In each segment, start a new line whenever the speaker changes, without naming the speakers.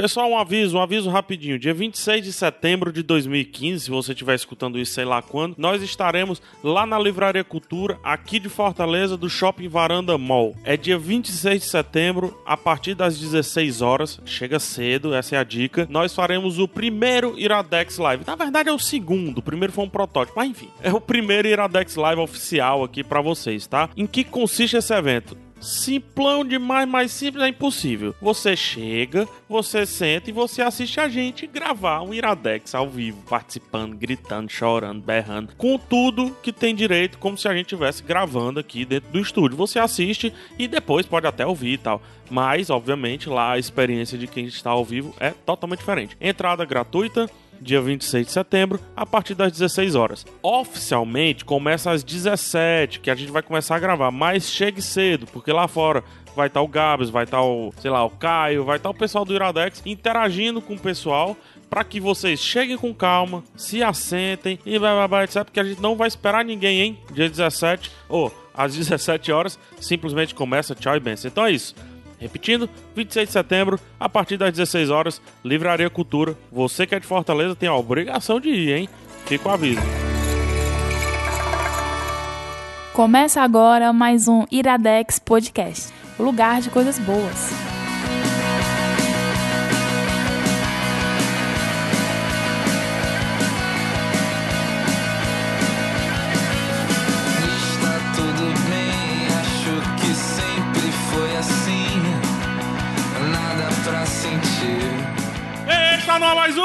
Pessoal, um aviso, um aviso rapidinho. Dia 26 de setembro de 2015, se você estiver escutando isso sei lá quando, nós estaremos lá na Livraria Cultura, aqui de Fortaleza, do Shopping Varanda Mall. É dia 26 de setembro, a partir das 16 horas. Chega cedo, essa é a dica. Nós faremos o primeiro Iradex Live. Na verdade é o segundo, o primeiro foi um protótipo, mas enfim. É o primeiro Iradex Live oficial aqui para vocês, tá? Em que consiste esse evento? Simplão demais, mais simples é impossível. Você chega, você senta e você assiste a gente gravar um Iradex ao vivo, participando, gritando, chorando, berrando, com tudo que tem direito, como se a gente estivesse gravando aqui dentro do estúdio. Você assiste e depois pode até ouvir e tal. Mas, obviamente, lá a experiência de quem está ao vivo é totalmente diferente. Entrada gratuita dia 26 de setembro, a partir das 16 horas. Oficialmente começa às 17, que a gente vai começar a gravar, mas chegue cedo, porque lá fora vai estar o Gabs, vai estar o, sei lá, o Caio, vai estar o pessoal do Iradex interagindo com o pessoal para que vocês cheguem com calma, se assentem e blá blá blá, etc. Porque a gente não vai esperar ninguém, hein? Dia 17, ou às 17 horas, simplesmente começa. Tchau e benção. Então é isso. Repetindo, 26 de setembro, a partir das 16 horas, Livraria Cultura. Você que é de Fortaleza tem a obrigação de ir, hein? Fica o aviso.
Começa agora mais um Iradex Podcast o lugar de coisas boas.
Está no mais um!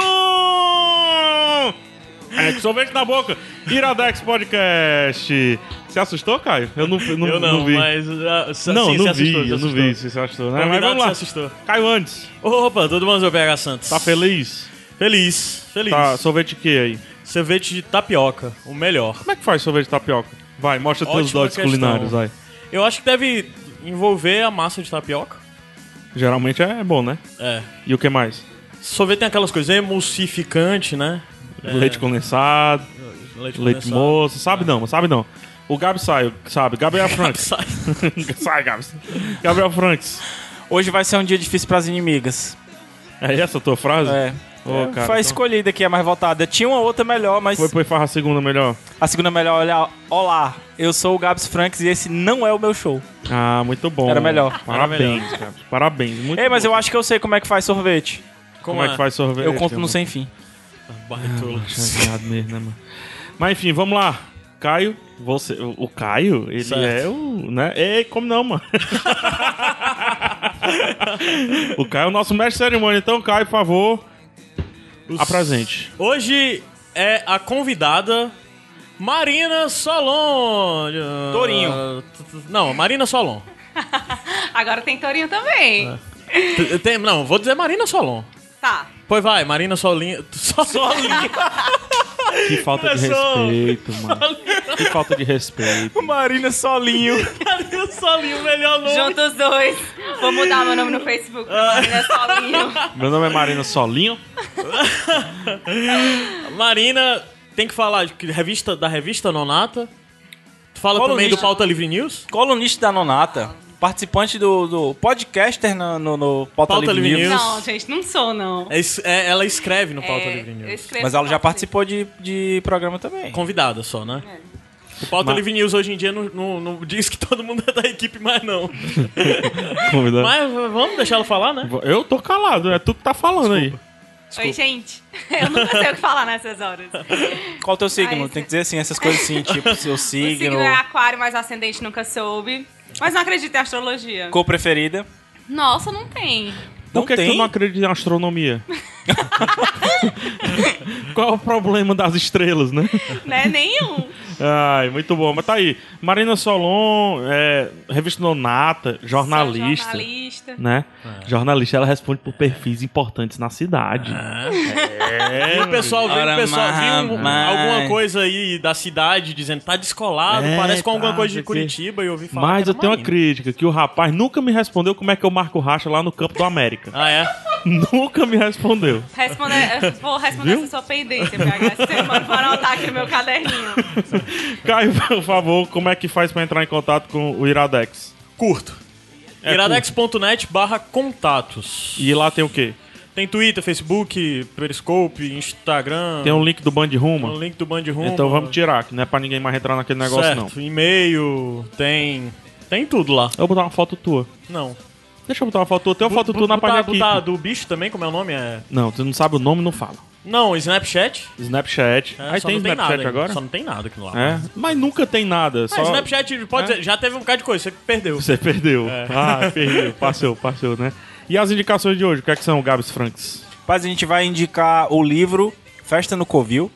É, que sorvete na boca. Iradex Podcast. Você assustou, Caio?
Eu não, não, eu não, não vi. mas.
Uh, não, não vi, assustou, eu não vi se você assustou, né? Mas vamos lá.
assustou.
Caio antes.
Opa, todo mundo PH Santos.
Tá feliz?
Feliz, feliz.
Tá, sorvete de que aí?
Sorvete de tapioca, o melhor.
Como é que faz sorvete de tapioca? Vai, mostra Ótima teus dotes culinários, vai.
Eu acho que deve envolver a massa de tapioca.
Geralmente é bom, né?
É.
E o que mais?
Sorvete tem aquelas coisas emulsificante, né?
Leite é. condensado, leite, leite moço. Sabe é. não, sabe não. O Gabi sai, sabe? Gabriel Franks. sai. sai, Gabi. Gabriel Franks.
Hoje vai ser um dia difícil para as inimigas.
É essa a tua frase?
É. Oh, cara, foi então... escolhida aqui, a mais votada. Tinha uma outra melhor, mas.
Foi, foi faz a segunda melhor.
A segunda melhor, olha. Olá, eu sou o Gabs Franks e esse não é o meu show.
Ah, muito bom.
Era melhor.
Parabéns, Era melhor. Parabéns. Muito
Ei, mas
bom.
eu acho que eu sei como é que faz sorvete.
Como, como é? é? que faz sorvete?
Eu conto no sem fim.
Barretou. Ah, mesmo, né, mano? Mas enfim, vamos lá. Caio, você. O, Caio, ele certo. é o. Né? Ei, como não, mano? o Caio é o nosso mestre de cerimônia. Então, Caio, por favor, Os... apresente.
Hoje é a convidada Marina Solon.
Torinho.
Não, Marina Solon.
Agora tem Torinho também.
É. Tem, não, vou dizer Marina Solon.
Tá.
Pois vai, Marina Solinho.
Solinho. Que falta de respeito, mano. Que falta de respeito.
Marina Solinho.
Marina Solinho, melhor nome.
Juntos dois. Vou mudar meu nome no Facebook. Marina Solinho.
Meu nome é Marina Solinho.
Marina, tem que falar de revista, da revista Nonata. Tu fala Colunista. também do Pauta Livre News?
Colunista da Nonata participante do, do podcaster no, no, no Pauta, Pauta Livre, News.
News. Não, gente, não sou, não.
É, é, ela escreve no Pauta é, Livre News.
Mas ela já participou de, de programa também.
Convidada só, né? É. O Pauta mas... Livre News hoje em dia não, não, não, diz que todo mundo é da equipe mais, não. mas vamos deixar ela falar, né?
Eu tô calado, é tu que tá falando Desculpa. aí.
Desculpa. Oi, gente. Eu nunca sei o que falar nessas horas.
Qual o teu signo? Mas... Tem que dizer assim, essas coisas assim, tipo, seu signo. O signo
é aquário, mas o ascendente nunca soube. Mas não acredito em astrologia.
Cor preferida?
Nossa, não tem.
Não Por que, tem? que tu não acredita em astronomia? Qual é o problema das estrelas, né?
Não é nenhum.
Ai, muito bom. Mas tá aí. Marina Solon, é, revista Nonata, jornalista.
Sou jornalista.
Né? É. Jornalista, ela responde por perfis importantes na cidade.
É. é o pessoal vê, o pessoal viu alguma coisa aí da cidade dizendo tá descolado, é, parece com alguma tá, coisa de Curitiba e eu ouvi falar.
Mas eu tenho uma crítica, que o rapaz nunca me respondeu como é que eu marco racha lá no campo do América.
Ah, é?
nunca me respondeu.
Responder, vou responder Viu? essa sua pendência, PH, essa semana. Vou anotar aqui no meu caderninho.
Caio, por favor, como é que faz para entrar em contato com o Iradex?
Curto. É iradex.net barra contatos.
E lá tem o quê?
Tem Twitter, Facebook, Periscope, Instagram.
Tem um link do Band Rumo.
Tem um link do Band Rumo.
Então vamos tirar, que não é pra ninguém mais entrar naquele negócio,
certo.
não.
E-mail, tem. Tem tudo lá.
Eu vou botar uma foto tua.
Não.
Deixa eu botar uma foto tua. Tem uma foto tua na página aqui.
botar do bicho também, como é o nome? É...
Não, tu não sabe o nome, não fala.
Não, Snapchat.
Snapchat.
É,
Aí
só
tem
tem
Snapchat
nada,
agora?
Só não tem nada aqui lá.
É, mas nunca tem nada.
Ah,
Só...
Snapchat pode
É.
dizer, já teve um bocado de coisa, você perdeu.
Você perdeu.
É.
Ah, perdeu. Passou, passou, né? E as indicações de hoje? O que é que são, Gabs Franks?
Rapaz, a gente vai indicar o livro Festa no Covil.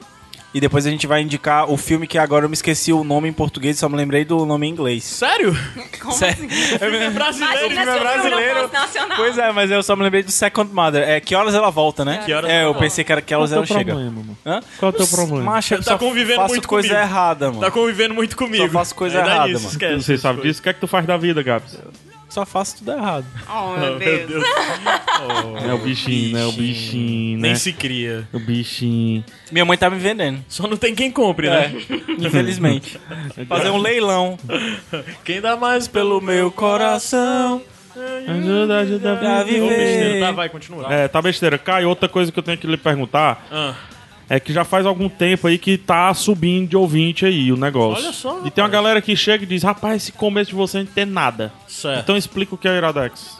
E depois a gente vai indicar o filme que agora eu me esqueci o nome em português, só me lembrei do nome em inglês.
Sério?
Como
Sério?
assim?
É brasileiro.
Imagina
filme é brasileiro. Pois é, mas eu só me lembrei do Second Mother. É Que Horas Ela Volta, né?
Que
Horas
é, eu pensei que era Que Horas
Qual é o
Ela
teu
Chega.
problema, mano?
Hã?
Qual é o teu problema?
Macho, eu
Tá
só
convivendo
faço
muito
coisa
comigo.
errada, mano.
Tá convivendo muito comigo.
Só faço coisa
É
errada,
isso,
mano.
esquece
Você sabe
coisas.
disso? O que é que tu faz da vida, Gabs?
Só faço tudo errado.
Oh,
Oh,
meu Deus.
É o bichinho, né? O bichinho, né?
Nem se cria.
O bichinho.
Minha mãe tá me vendendo.
Só não tem quem compre, né?
Infelizmente. Fazer um leilão.
Quem dá mais pelo meu coração?
Ajuda, ajuda
Pra
a
viver.
Ô,
viver.
besteira, tá, vai, continua.
É, tá besteira. Caio, outra coisa que eu tenho que lhe perguntar
Ah,
é que já faz algum tempo aí que tá subindo de ouvinte aí o negócio.
Olha só,
E tem uma
rapaz.
galera que chega e diz, rapaz, esse começo de você não tem nada.
certo.
Então explica o que é o Iradex.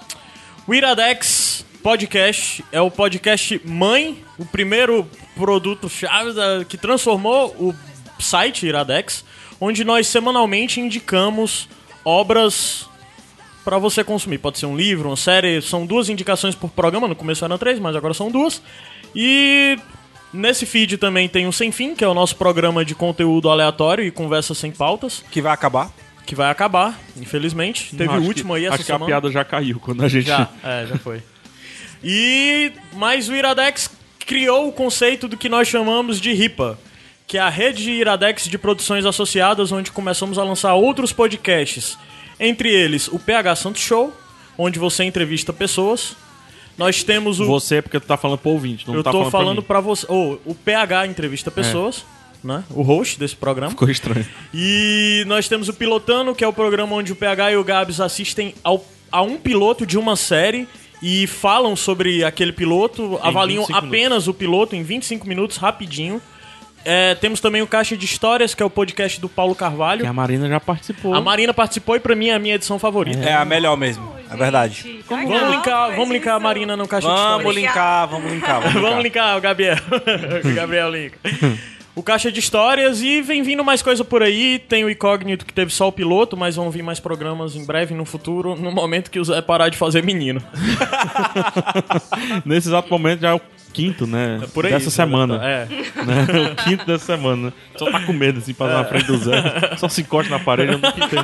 O Iradex Podcast é o podcast mãe, o primeiro produto-chave da- que transformou o site Iradex, onde nós semanalmente indicamos obras para você consumir. Pode ser um livro, uma série, são duas indicações por programa, no começo eram três, mas agora são duas. E nesse feed também tem o Sem Fim, que é o nosso programa de conteúdo aleatório e conversa sem pautas,
Que vai acabar.
que vai acabar, infelizmente. Teve
Acho
o último
que,
aí essa
Acho que
semana.
a piada já caiu quando a gente...
Já, é, já foi. E mas o Iradex criou o conceito do que nós chamamos de RIPA, que é a rede de Iradex de produções associadas, onde começamos a lançar outros podcasts. Entre eles, o PH Santos Show, onde você entrevista pessoas. Nós temos o
Você, porque tu tá falando pro ouvinte, não
eu
tá
tô
falando,
falando
pra
pra você, ou o PH entrevista pessoas, né? O host desse programa.
Ficou estranho.
E nós temos o Pilotando, que é o programa onde o PH e o Gabs assistem ao, a um piloto de uma série e falam sobre aquele piloto, avaliam
25
apenas o piloto em 25 minutos, rapidinho. É, temos também o Caixa de Histórias, que é o podcast do Paulo Carvalho.
Que a Marina já participou.
A Marina participou e pra mim é a minha edição favorita.
É a melhor mesmo. É verdade.
Gente,
Vamos
legal,
linkar, vamos linkar a. Marina no Caixa de
Vamos
Histórias.
linkar, vamos linkar. Vamos
Vamos
linkar.
linkar o Gabriel. o Gabriel linka. O Caixa de Histórias e vem vindo mais coisa por aí. Tem o Incógnito que teve só o piloto, mas vão vir mais programas em breve no futuro, no momento que o Zé parar de fazer menino.
Nesse exato momento já é o quinto, né?
Por aí.
Dessa semana.
É.
né? O quinto dessa semana. Só tá com medo, assim, passar na frente do Zé. Só se encosta na parede, eu não entendi.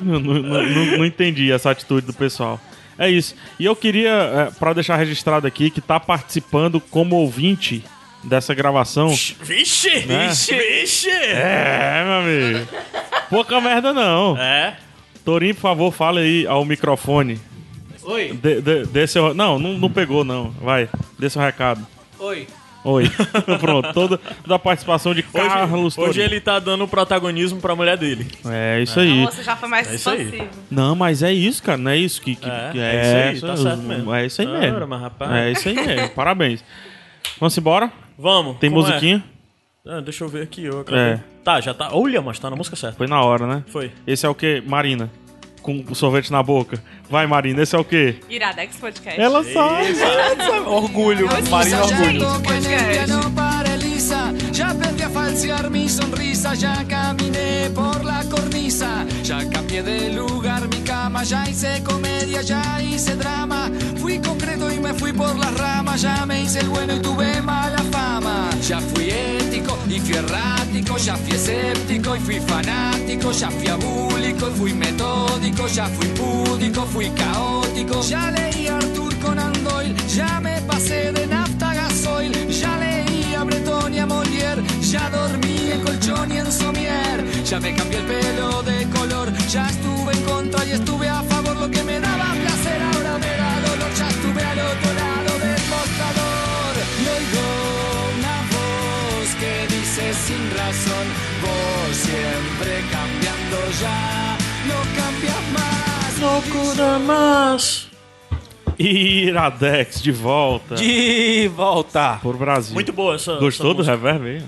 Não, não- não- não entendi essa atitude do pessoal. É isso. E eu queria, é, pra deixar registrado aqui, que tá participando como ouvinte dessa gravação.
Vixe!
Né?
Vixe! Vixe!
É, meu amigo. Pouca merda não.
É.
Torinho, por favor, fale aí ao microfone.
Oi,
dê seu... Não, não, não pegou, não. Vai, dê seu recado.
oi.
Oi. Pronto, toda, toda a participação de Carlos
Hoje, ele tá dando protagonismo pra mulher dele.
É isso aí.
Nossa, já foi mais
É
expansivo.
Não, mas é isso, cara. Não é isso que. que
É,
que
é isso aí, tá certo mesmo.
É isso aí
Ora,
mesmo.
mas rapaz.
É isso aí mesmo. Parabéns. Vamos embora?
Vamos.
Tem
é?
musiquinha?
Ah, deixa eu ver aqui. Eu acabei.
É.
Tá, já tá. Olha, mas tá na música certa.
Foi na hora, né?
Foi.
Esse é o quê? Marina. Com o sorvete na boca. Vai, Marina, esse é o quê?
Iradex Podcast.
Ela sabe.
Orgulho, Marina Orgulho.
Podcast.
Ya aprendí a falsear mi sonrisa, ya caminé por la cornisa, ya cambié de lugar mi cama, ya hice comedia, ya hice drama, fui concreto y me fui por las ramas, ya me hice el bueno y tuve mala fama, ya fui ético y fui errático, ya fui escéptico y fui fanático, ya fui abúlico y fui metódico, ya fui púdico, fui caótico, ya leí Arthur Conan Doyle, ya me pasé de nafta ya dormí en colchón y en somier, ya me cambié el pelo de color, ya estuve en contra y estuve a favor, lo que me daba placer ahora me da dolor, ya estuve al otro lado del mostrador y oigo una voz que dice sin razón, vos siempre cambiando ya, no cambias más.
Loucura, mas.
Iradex de volta
De volta.
por Brasil.
Muito boa essa.
Gostou
essa
do
música.
reverb aí?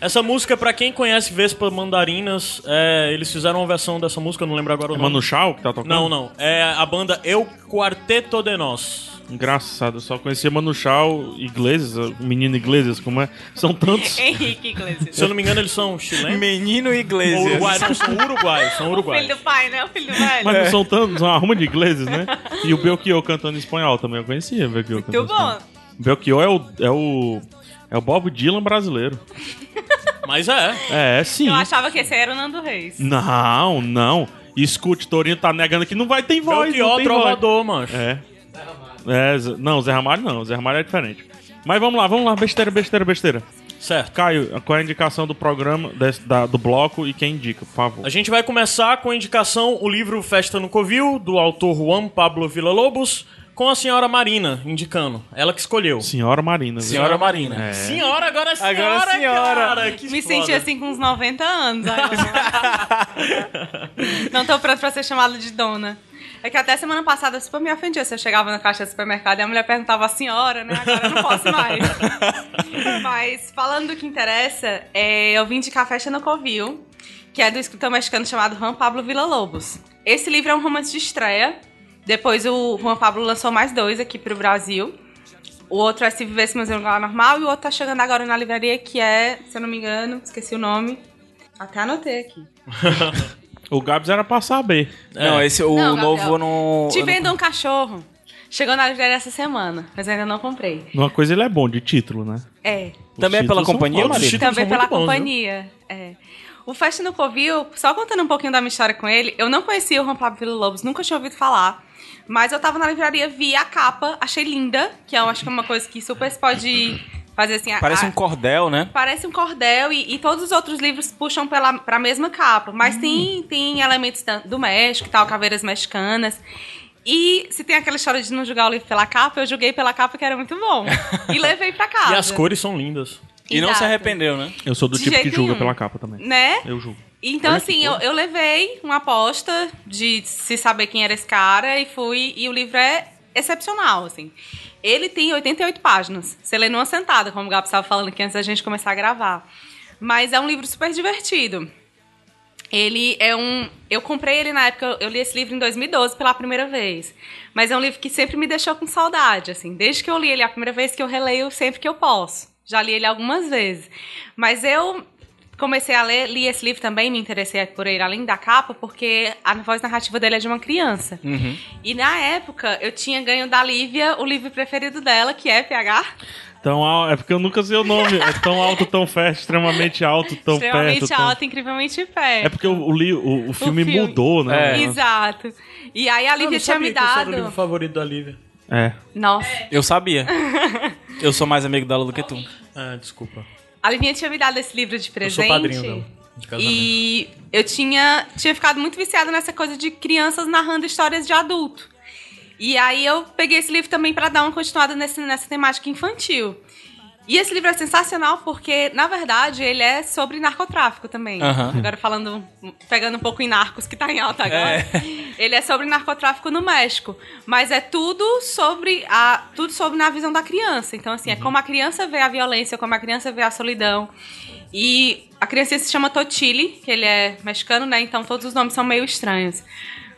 Essa música, pra quem conhece Vespa Mandarinas, é, eles fizeram uma versão dessa música, eu não lembro agora o
É
nome.
Manu Chao que tá tocando?
Não, não. É a banda Eu Quarteto de Nós.
Engraçado, eu só conhecia Manu Chao, Iglesias, menino Iglesias, como é? São tantos.
Henrique Iglesias.
Se eu não me engano, eles são chilenos.
Menino Iglesias.
uruguaios, não, são uruguaios, são
O
uruguaios.
filho do pai, né? O filho do velho.
Mas não são tantos, são uma ruma de ingleses, né? E o Belchior cantando em espanhol também, eu conhecia o Belchior cantando
Muito
espanhol.
bom.
Belchior é o, é o. É o Bob Dylan brasileiro.
Mas é.
É, sim.
Eu achava que esse aí era o Nando Reis.
Não, não. Escute, Torinho tá negando que não vai ter voz. não
Belchior
tem voz.
Trovador, mancho.
É. É, não, Zé Ramalho não. Zé Ramalho é diferente. Mas vamos lá, vamos lá. Besteira, besteira, besteira.
Certo.
Caio, qual é a indicação do programa, desse- da- do bloco e quem indica, por favor?
A gente vai começar com a indicação o livro Festa no Covil, do autor Juan Pablo Villa-Lobos, com a senhora Marina, indicando. Ela que escolheu.
Senhora Marina. viu?
Senhora Marina.
É.
Senhora, agora é senhora,
Agora senhora.
cara. Que
Me
foda.
senti assim com uns 90 anos. Não. tô pronto pra ser chamada de dona. É que até semana passada eu super me ofendia se eu chegava na caixa do supermercado e a mulher perguntava a senhora, né? Agora eu não posso mais. Mas falando do que interessa, é, eu vim indicar a Festa no Covil, que é do escritor mexicano chamado Juan Pablo Villa-Lobos. Esse livro é um romance de estreia. Depois o Juan Pablo lançou mais dois aqui pro Brasil. O outro é Se Vivesse Mas em um Lugar Normal e o outro tá chegando agora na livraria, que é, se eu não me engano, esqueci o nome. Até anotei aqui.
O Gabs era pra saber.
Não, esse, o
Não,
novo
Gabriel.
não...
Te
não-
vendo um cachorro. Chegou na livraria essa semana, mas ainda não comprei.
Uma coisa ele é bom, de título, né?
É.
Os
Também é pela companhia.
Maria?
Também pela
bons,
companhia. É. O Festa no Covil, só contando um pouquinho da minha história com ele, eu não conhecia o Juan Pablo Villa Lobos, nunca tinha ouvido falar. Mas eu tava na livraria, vi a capa, achei linda, que eu acho que é uma coisa que super se pode fazer assim. a-
Parece
a-
um cordel, né?
Parece um cordel e, e todos os outros livros puxam pela, pra mesma capa. Mas tem, tem elementos do México e tal, caveiras mexicanas. E se tem aquela história de não julgar o livro pela capa, eu julguei pela capa que era muito bom. E levei pra casa.
E as cores são lindas.
E não se arrependeu, né?
Eu sou do
De
tipo que julga
nenhum.
pela capa também.
Né?
Eu julgo.
Então,
Olha
assim, eu, eu levei uma aposta de se saber quem era esse cara e fui. E o livro é excepcional, assim. Ele tem 88 páginas. Você lê numa sentada, como o Gabi estava falando aqui antes da gente começar a gravar. Mas é um livro super divertido. Ele é um. Eu comprei ele na época, eu li esse livro em 2012 pela primeira vez. Mas é um livro que sempre me deixou com saudade, assim. Desde que eu li ele a primeira vez que eu releio sempre que eu posso. Já li ele algumas vezes. Mas eu comecei a ler, li esse livro também, me interessei por ele além da capa, porque a voz narrativa dele é de uma criança. E na época eu tinha ganho da Lívia o livro preferido dela, que é PH.
Tão al- É porque eu nunca sei o nome. É tão alto, tão perto, extremamente alto, tão
extremamente
perto. tão-
alto, incrivelmente perto.
É porque o, o, li- o- o filme
filme.
mudou, né?
É.
Exato. E aí a Lívia tinha me
sabia que o livro
dado.
favorito da Lívia.
É.
Nossa.
Eu sabia. Eu sou mais amigo dela do que tu.
Ah, desculpa.
A Livinha tinha me dado esse livro de
Eu
presente.
sou padrinho dela. De casamento.
E eu tinha, tinha ficado muito viciada nessa coisa de crianças narrando histórias de adulto. E aí eu peguei esse livro também para dar uma continuada nesse, nessa temática infantil. E esse livro é sensacional porque, na verdade, ele é sobre narcotráfico também.
Aham.
Agora falando, pegando um pouco em Narcos, que tá em alta agora.
É.
Ele é sobre narcotráfico no México. Mas é tudo sobre a. Tudo sobre na visão da criança. Então, assim, é como a criança vê a violência, como a criança vê a solidão. E a criança se chama Totili, que ele é mexicano, né? Então todos os nomes são meio estranhos.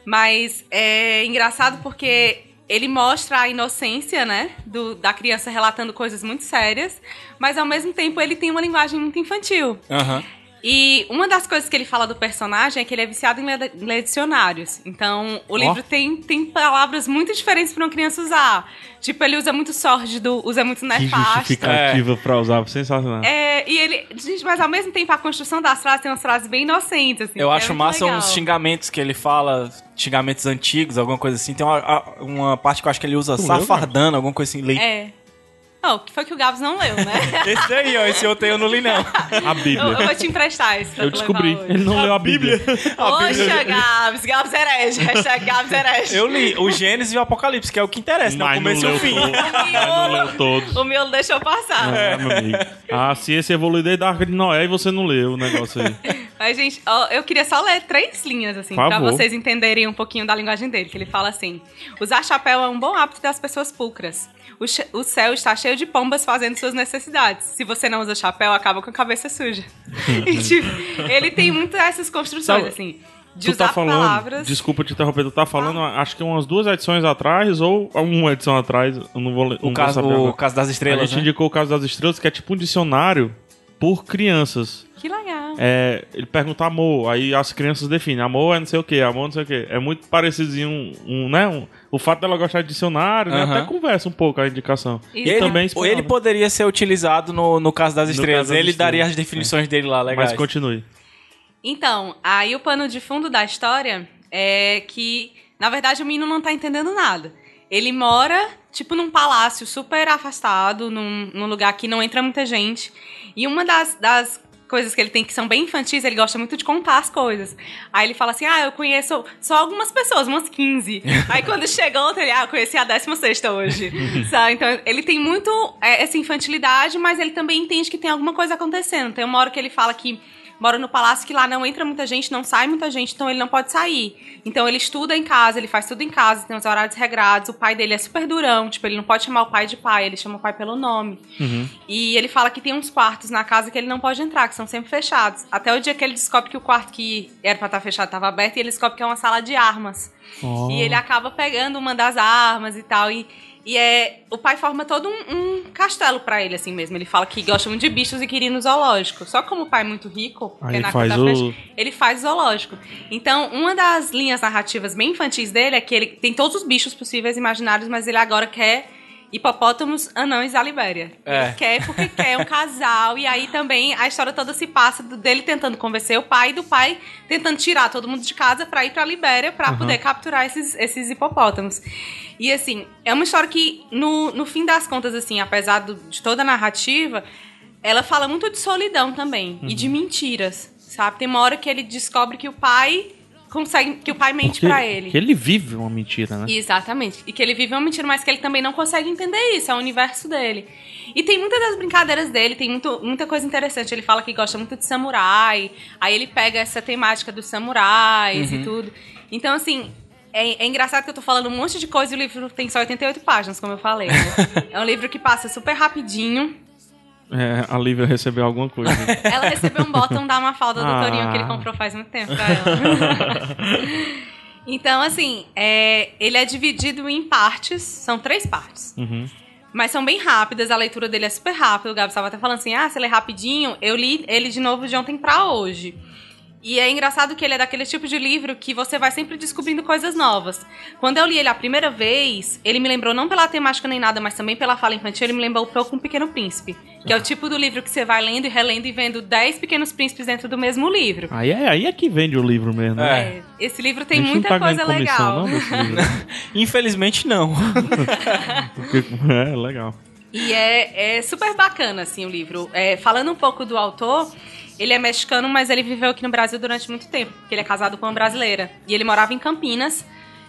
Mas é engraçado porque ele mostra a inocência, né? Do, da criança relatando coisas muito sérias, mas ao mesmo tempo ele tem uma linguagem muito infantil.
Aham.
E uma das coisas que ele fala do personagem é que ele é viciado em ler ler dicionários. Então, o livro tem, tem palavras muito diferentes para uma criança usar. Tipo, ele usa muito sórdido, usa muito
Que
nefasto.
justificativa pra usar, sensacional.
É, e ele. Gente, mas ao mesmo tempo a construção das frases tem umas frases bem inocentes, assim.
Eu
que é
acho massa
legal.
uns xingamentos que ele fala, xingamentos antigos, alguma coisa assim. Tem uma, uma parte que eu acho que ele usa
Tu
safardando, alguma coisa assim. Lei...
É. Oh, que foi que o Gabs não leu, né?
Esse aí, ó, esse outro aí eu não li, não.
A
eu,
Bíblia.
eu vou te emprestar isso. pra
Eu
tu
descobri.
levar hoje.
Ele não leu a Bíblia.
Poxa, Gabs, Gabs herege. Hashtag Gabs herege.
Eu li o Gênesis e o Apocalipse, que é o que interessa, né? O
Mas não
começo e o fim.
não leu todos.
O meu deixou passar.
É, meu amigo. A ciência evoluiu desde a Arca de Noé e você não leu o negócio aí.
Mas, gente, ó, eu queria só ler três linhas, assim, pra vocês entenderem um pouquinho da linguagem dele. Que ele fala assim: usar chapéu é um bom hábito das pessoas pulcras. O, o céu está cheio de pombas fazendo suas necessidades. Se você não usa chapéu, acaba com a cabeça suja. e, tipo, ele tem muito essas construções,
Sabe,
assim, de
Tu
usar
tá falando,
palavras.
desculpa te interromper, tu tá falando, acho que umas duas edições atrás, ou uma edição atrás, eu não vou, não
O caso, o caso das
A
estrelas,
gente
né?
indicou o caso das estrelas, que é tipo um dicionário por crianças.
Que legal.
É, ele pergunta amor, aí as crianças definem, amor é não sei o que, amor não sei o que. É muito parecidozinho, um, um, né? um- o fato dela gostar de dicionário, né? Até conversa um pouco a indicação.
E
E,
ele-
também
Ele, ele poderia ser utilizado no, no caso das estrelas.
caso das
ele
estrelas,
daria as
é.
definições dele lá, legais.
Mas continue.
Então, aí o pano de fundo da história é que, na verdade, o menino não tá entendendo nada. Ele mora, tipo, num palácio super afastado, num, num lugar que não entra muita gente. E uma das, das coisas que ele tem que são bem infantis, ele gosta muito de contar as coisas. Aí ele fala assim: Ah, eu conheço só algumas pessoas, umas 15. Aí quando chega outra, ele, ah, eu conheci a 16 hoje. Sabe? Então, ele tem muito é, essa infantilidade, mas ele também entende que tem alguma coisa acontecendo. Tem uma hora que ele fala que mora no palácio que lá não entra muita gente, não sai muita gente, então ele não pode sair. Então ele estuda em casa, ele faz tudo em casa, tem os horários regrados. O pai dele é super durão, tipo, ele não pode chamar o pai de pai, ele chama o pai pelo nome. E ele fala que tem uns quartos na casa que ele não pode entrar, que são sempre fechados. Até o dia que ele descobre que o quarto que era pra estar fechado estava aberto e ele descobre que é uma sala de armas. E ele acaba pegando uma das armas e tal. E, e é. O pai forma todo um, um castelo pra ele, assim mesmo. Ele fala que gosta muito de bichos e queria ir no zoológico. Só que como o pai é muito rico, na
faz o-
fecha, ele faz zoológico. Então, uma das linhas narrativas bem infantis dele é que ele tem todos os bichos possíveis e imaginários, mas ele agora quer hipopótamos, anões da Libéria.
É.
Ele quer porque quer um casal. E aí também a história toda se passa dele tentando convencer o pai e do pai tentando tirar todo mundo de casa pra ir pra Libéria pra poder capturar esses, esses hipopótamos. E assim, é uma história que, no, no fim das contas, assim, apesar do- de toda a narrativa, ela fala muito de solidão também e de mentiras, sabe? Tem uma hora que ele descobre que o pai consegue, que o pai mente pra ele.
que ele vive uma mentira, né?
Exatamente. E que ele vive uma mentira, mas que ele também não consegue entender isso, é o universo dele. E tem muitas das brincadeiras dele, tem muito, muita coisa interessante. Ele fala que gosta muito de samurai, aí ele pega essa temática dos samurais e tudo. Então, assim, é, é engraçado que eu tô falando um monte de coisa e o livro tem só 88 páginas, como eu falei. né? é um livro que passa super rapidinho.
É, a Lívia recebeu alguma coisa.
Ela recebeu um bottom da Mafalda do
Ah.
Torinho que ele comprou faz muito tempo pra ela. então, assim, é, ele é dividido em partes, são três partes.
Uhum.
Mas são bem rápidas, a leitura dele é super rápida. O Gabi estava até falando assim: ah, se ele é rapidinho, eu li ele de novo de ontem pra hoje. E é engraçado que ele é daquele tipo de livro que você vai sempre descobrindo coisas novas. Quando eu li ele a primeira vez, ele me lembrou, não pela temática nem nada, mas também pela fala infantil, ele me lembrou um pouco um Pequeno Príncipe. Que é o tipo do livro que você vai lendo e relendo e vendo 10 Pequenos Príncipes dentro do mesmo livro.
Aí é, aí é que vende o livro mesmo, né?
É, esse livro tem muita
não tá
coisa
ganhando comissão,
legal.
não, livro.
Infelizmente, não.
Porque- é, legal.
E é, é super bacana, assim, o livro. É, falando um pouco do autor, ele é mexicano, mas ele viveu aqui no Brasil durante muito tempo, porque ele é casado com uma brasileira. E ele morava em Campinas,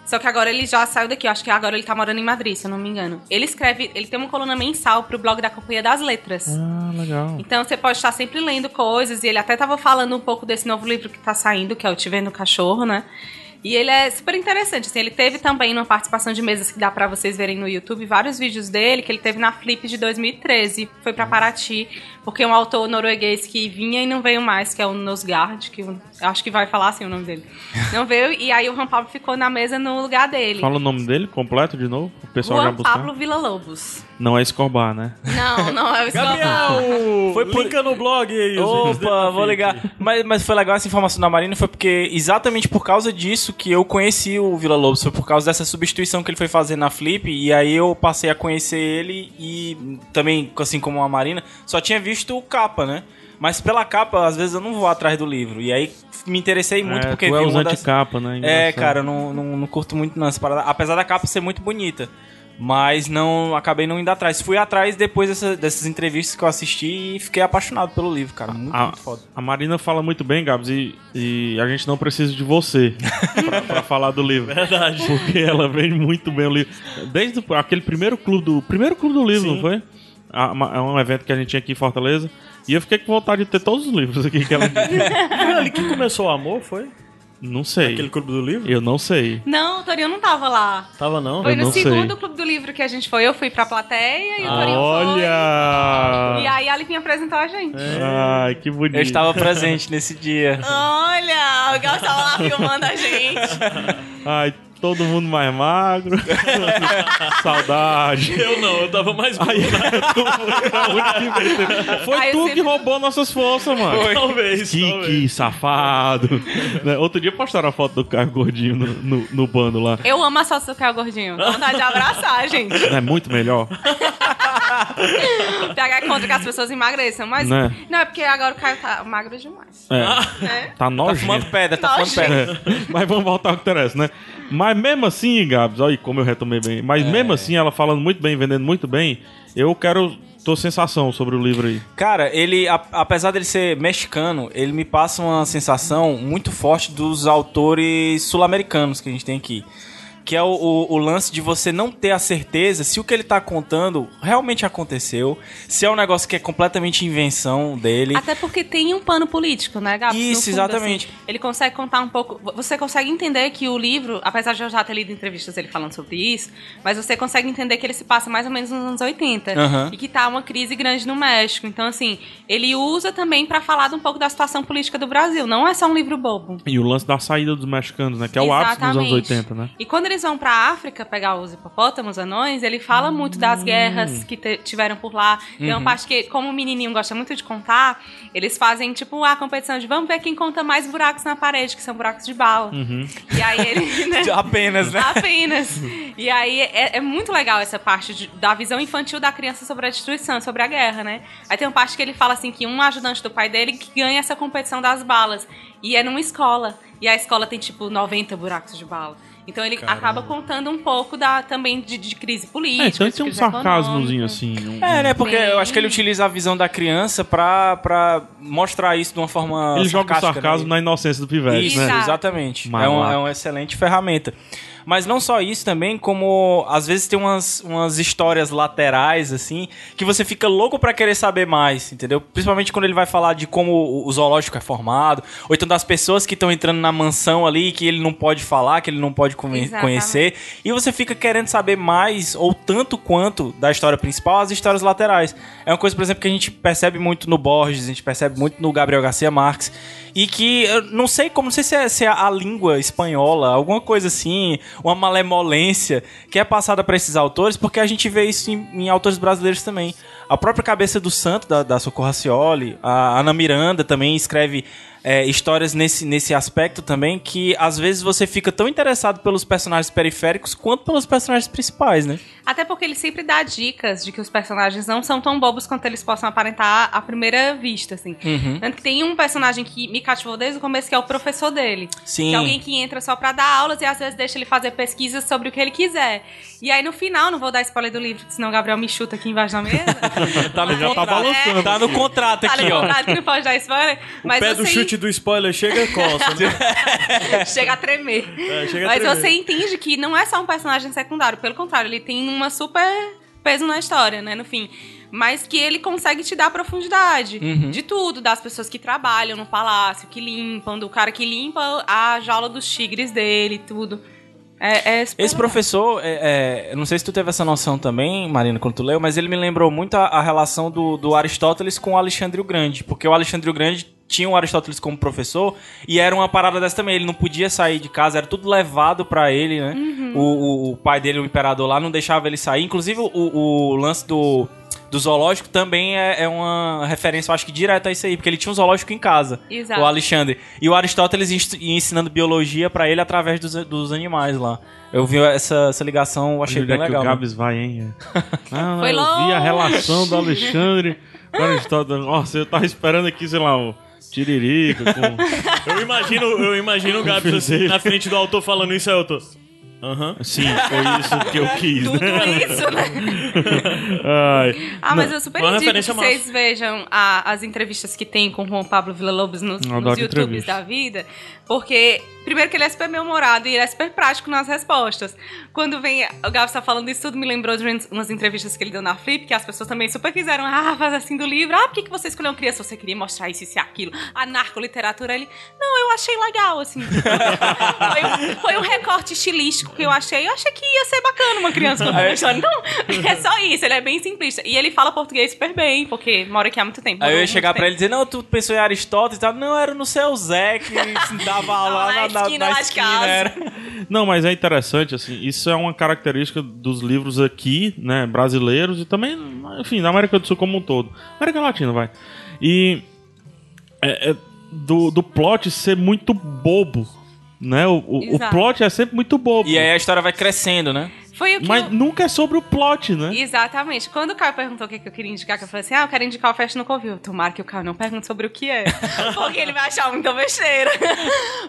só que agora ele já saiu daqui. Eu acho que agora ele tá morando em Madrid, se eu não me engano. Ele escreve, ele tem uma coluna mensal pro blog da Companhia das Letras.
Ah, legal.
Então você pode estar sempre lendo coisas, e ele até tava falando um pouco desse novo livro que tá saindo, que é o Te Vendo Cachorro, né? E ele é super interessante, assim, ele teve também uma participação de mesas que dá pra vocês verem no YouTube, vários vídeos dele, que ele teve na Flip de 2013, foi pra Paraty, porque um autor norueguês que vinha e não veio mais, que é o Nosgard, que eu acho que vai falar assim o nome dele. Não veio, e aí o Juan Pablo ficou na mesa no lugar dele.
Fala o nome dele completo de novo, o pessoal já
Juan
buscar.
Pablo Villa Lobos.
Não é Escobar, né?
Não, não é o Escobar.
Gabriel!
Foi por-
Linka no blog aí.
Opa, vou ligar. Mas, mas foi legal essa informação da Marina, foi porque exatamente por causa disso que eu conheci o Vila Lobos. Foi por causa dessa substituição que ele foi fazer na Flip. E aí eu passei a conhecer ele e também, assim como a Marina, só tinha visto o capa, né? Mas pela capa, às vezes eu não vou atrás do livro. E aí me interessei muito
é,
porque
tu é
uma das...
anticapa, né?
É,
Engraçado.
cara, eu não, não, não curto muito não parada. Apesar da capa ser muito bonita. Mas não acabei não indo atrás. Fui atrás depois dessa- dessas entrevistas que eu assisti e fiquei apaixonado pelo livro, cara. Muito,
A,
muito foda.
a Marina fala muito bem, Gabs, e, e a gente não precisa de você pra, pra falar do livro.
Verdade.
Porque ela vende muito bem o livro. Desde o- aquele primeiro clube do. Primeiro clube do livro,
Sim.
não foi? é um evento que a gente tinha aqui em Fortaleza. E eu fiquei com vontade de ter todos os livros aqui que ela
ali que começou o amor, foi?
Não sei.
Aquele clube do livro?
Eu não sei.
Não, o Torinho não tava lá.
Tava não?
Foi
Eu
no
não sei.
segundo clube do livro que a gente foi. Eu fui pra plateia e o Torinho foi.
Olha!
E aí a Livinha apresentou a gente.
Ai, que bonito.
Eu estava presente nesse dia.
Olha, o Gal tava lá filmando a gente.
Ai, todo mundo mais magro. Saudade.
Eu não, eu tava mais
Ai, Foi
Aí
tu
sempre-
que roubou nossas forças, mano.
Talvez,
Que,
talvez.
safado. Né, Outro dia postaram a foto do Caio Gordinho no, no, no bando lá.
Eu amo a salsa do Caio Gordinho. Dá vontade de abraçar, gente.
Não é muito melhor?
Pegar contra que as pessoas emagreçam. Mas
Né?
não, é porque agora o Caio tá magro demais.
É.
Né?
Tá
Tá
nojento.
fumando pedra, tá fumando
Nojento.
pedra.
É, Mas vamos voltar ao que interessa, né? Mas mesmo assim, Gabs, olha como eu retomei bem. Mas mesmo assim, ela falando muito bem, vendendo muito bem, eu quero tua sensação sobre o livro aí.
Cara, ele, a- apesar dele ser mexicano, ele me passa uma sensação muito forte dos autores sul-americanos que a gente tem aqui. Que é o, o- o lance de você não ter a certeza se o que ele tá contando realmente aconteceu, se é um negócio que é completamente invenção dele.
Até porque tem um pano político, né, Gabs?
Isso,
fundo,
exatamente.
assim. ele consegue contar um pouco. Você consegue entender que o livro, apesar de eu já ter lido entrevistas dele falando sobre isso, mas você consegue entender que ele se passa mais ou menos nos anos 80
Aham.
e que tá uma crise grande no México. Então, assim, ele usa também pra falar um pouco da situação política do Brasil. Não é só um livro bobo.
E o lance da saída dos mexicanos, né? Que é o ápice dos anos
Exatamente.
80, né?
E quando eles vão pra África pegar os hipopótamos, anões, ele fala muito das guerras que tiveram por lá. Tem uma parte que, como o menininho gosta muito de contar, eles fazem tipo a competição de vamos ver quem conta mais buracos na parede, que são buracos de bala. E aí ele. né?
Apenas, né?
Apenas. E aí é, é muito legal essa parte de- da visão infantil da criança sobre a destruição, sobre a guerra, né? Aí tem uma parte que ele fala assim que um ajudante do pai dele que ganha essa competição das balas. E é numa escola. E a escola tem tipo 90 buracos de bala. Então ele acaba contando um pouco da, também de, de crise política.
É, então
de
tem um sarcasmozinho assim. um-
É, né? Porque
Sim.
eu acho que ele utiliza a visão da criança pra, pra mostrar isso de uma forma.
Ele joga o
sarcástica,
sarcasmo
né?
na inocência do pivete,
Isso,
né?
Exatamente. É, um, é uma excelente ferramenta. Mas não só isso também, como às vezes tem umas, umas histórias laterais, assim, que você fica louco pra querer saber mais, entendeu? Principalmente quando ele vai falar de como o- zoológico é formado, ou então das pessoas que estão entrando na mansão ali, que ele não pode falar, que ele não pode
Exatamente.
conhecer. E você fica querendo saber mais, ou tanto quanto da história principal, as histórias laterais. É uma coisa, por exemplo, que a gente percebe muito no Borges, a gente percebe muito no Gabriel Garcia Marques, e que eu não sei como, não sei se é, se é a língua espanhola, alguma coisa assim, uma malemolência que é passada para esses autores, porque a gente vê isso em, em autores brasileiros também. A própria Cabeça do Santo, da, da Socorro Racioli, a Ana Miranda também escreve é, histórias nesse, nesse aspecto também, que às vezes você fica tão interessado pelos personagens periféricos quanto pelos personagens principais, né?
Até porque ele sempre dá dicas de que os personagens não são tão bobos quanto eles possam aparentar à primeira vista, assim.
Uhum.
Tanto que tem um personagem que me cativou desde o começo, que é o professor dele.
Sim.
Que é alguém que entra só pra dar aulas e às vezes deixa ele fazer pesquisas sobre o que ele quiser. E aí no final, não vou dar spoiler do livro, senão o Gabriel me chuta aqui embaixo da mesa.
Tá no
já tá
contrato.
balançando.
Tá no contrato
tá
aqui,
no
ó.
contrato que não pode dar spoiler.
O
mas
pé do
você
chute do spoiler chega e coça, né?
chega a tremer.
É, chega a
Mas
tremer.
você entende que não é só um personagem secundário, pelo contrário, ele tem uma super peso na história, né, no fim. Mas que ele consegue te dar profundidade
Uhum.
de tudo, das pessoas que trabalham no palácio, que limpam, do cara que limpa a jaula dos tigres dele, tudo. É, é
Esse professor, é, é, eu não sei se tu teve essa noção também, Marina, quando tu leu, mas ele me lembrou muito a, a relação do, do Aristóteles com o Alexandre o Grande, porque o Alexandre o Grande tinha o Aristóteles como professor e era uma parada dessa também, ele não podia sair de casa, era tudo levado pra ele, né? O, o- o pai dele, o imperador lá, não deixava ele sair, inclusive o, o lance do, do zoológico também é, é uma referência, eu acho que direta a isso aí, porque ele tinha um zoológico em casa,
Exato.
o Alexandre. E o Aristóteles ia ensinando biologia pra ele através dos, dos animais lá. Eu vi essa, essa ligação, eu achei bem
é que
legal.
o
né?
Gabs vai, hein? Ah,
Foi
eu vi a
longe.
relação do Alexandre com o Aristóteles. Nossa, eu tava esperando aqui, sei lá, o Tiririca com...
Eu imagino, eu imagino o Gabs assim, na frente do autor falando isso, aí eu tô... Aham.
Sim, foi isso que eu quis,
Tudo
né?
isso, né?
Ai,
Ah, mas eu super
Uma
indico que
massa.
vocês vejam a- as entrevistas que tem com o Juan Pablo Villa-Lobos nos, nos YouTubes
entrevista.
da vida, porque, primeiro que ele é super bem-humorado e ele é super prático nas respostas. Quando vem, o Gabs tá falando isso tudo, me lembrou de umas entrevistas que ele deu na Flip, que as pessoas também super quiseram, ah, faz assim do livro, ah, por que, que você escolheu uma criança? Você queria mostrar isso, isso e aquilo, a narcoliteratura, ele, não, eu achei legal, assim. foi, um- foi um recorte estilístico que eu achei, eu achei que ia ser bacana uma criança contando a história. Não, é só isso, ele é bem simplista. E ele fala português super bem, porque mora aqui há muito tempo.
Aí eu ia chegar pra ele e dizer, não, tu pensou em Aristóteles e tal. Não, era no seu Zé que dava aula
Lá
lá
na
na, na,
esquina,
na esquina.
casa.
Era.
Não, mas é interessante, assim, isso é uma característica dos livros aqui, né, brasileiros e também, enfim, da América do Sul como um todo. América Latina, vai. E é- é do, do plot ser muito bobo, né? O, o, o plot é sempre muito bobo.
E aí a história vai crescendo, né?
Foi o que
Mas
eu-
nunca é sobre o plot, né?
Exatamente. Quando o Caio perguntou o que que eu queria indicar, que eu falei assim: ah, eu quero indicar o Festa no Covil. Tomara que o Caio não pergunte sobre o que é. porque ele vai achar muita besteira.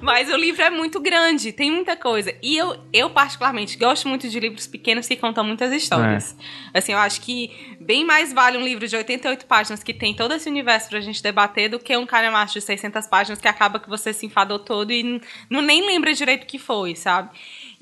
Mas o livro é muito grande, tem muita coisa. E eu, eu, particularmente, gosto muito de livros pequenos que contam muitas histórias. Assim, eu acho que bem mais vale um livro de 88 páginas que tem todo esse universo pra gente debater do que um calhamaço de 600 páginas que acaba que você se enfadou todo e não nem lembra direito o que foi, sabe?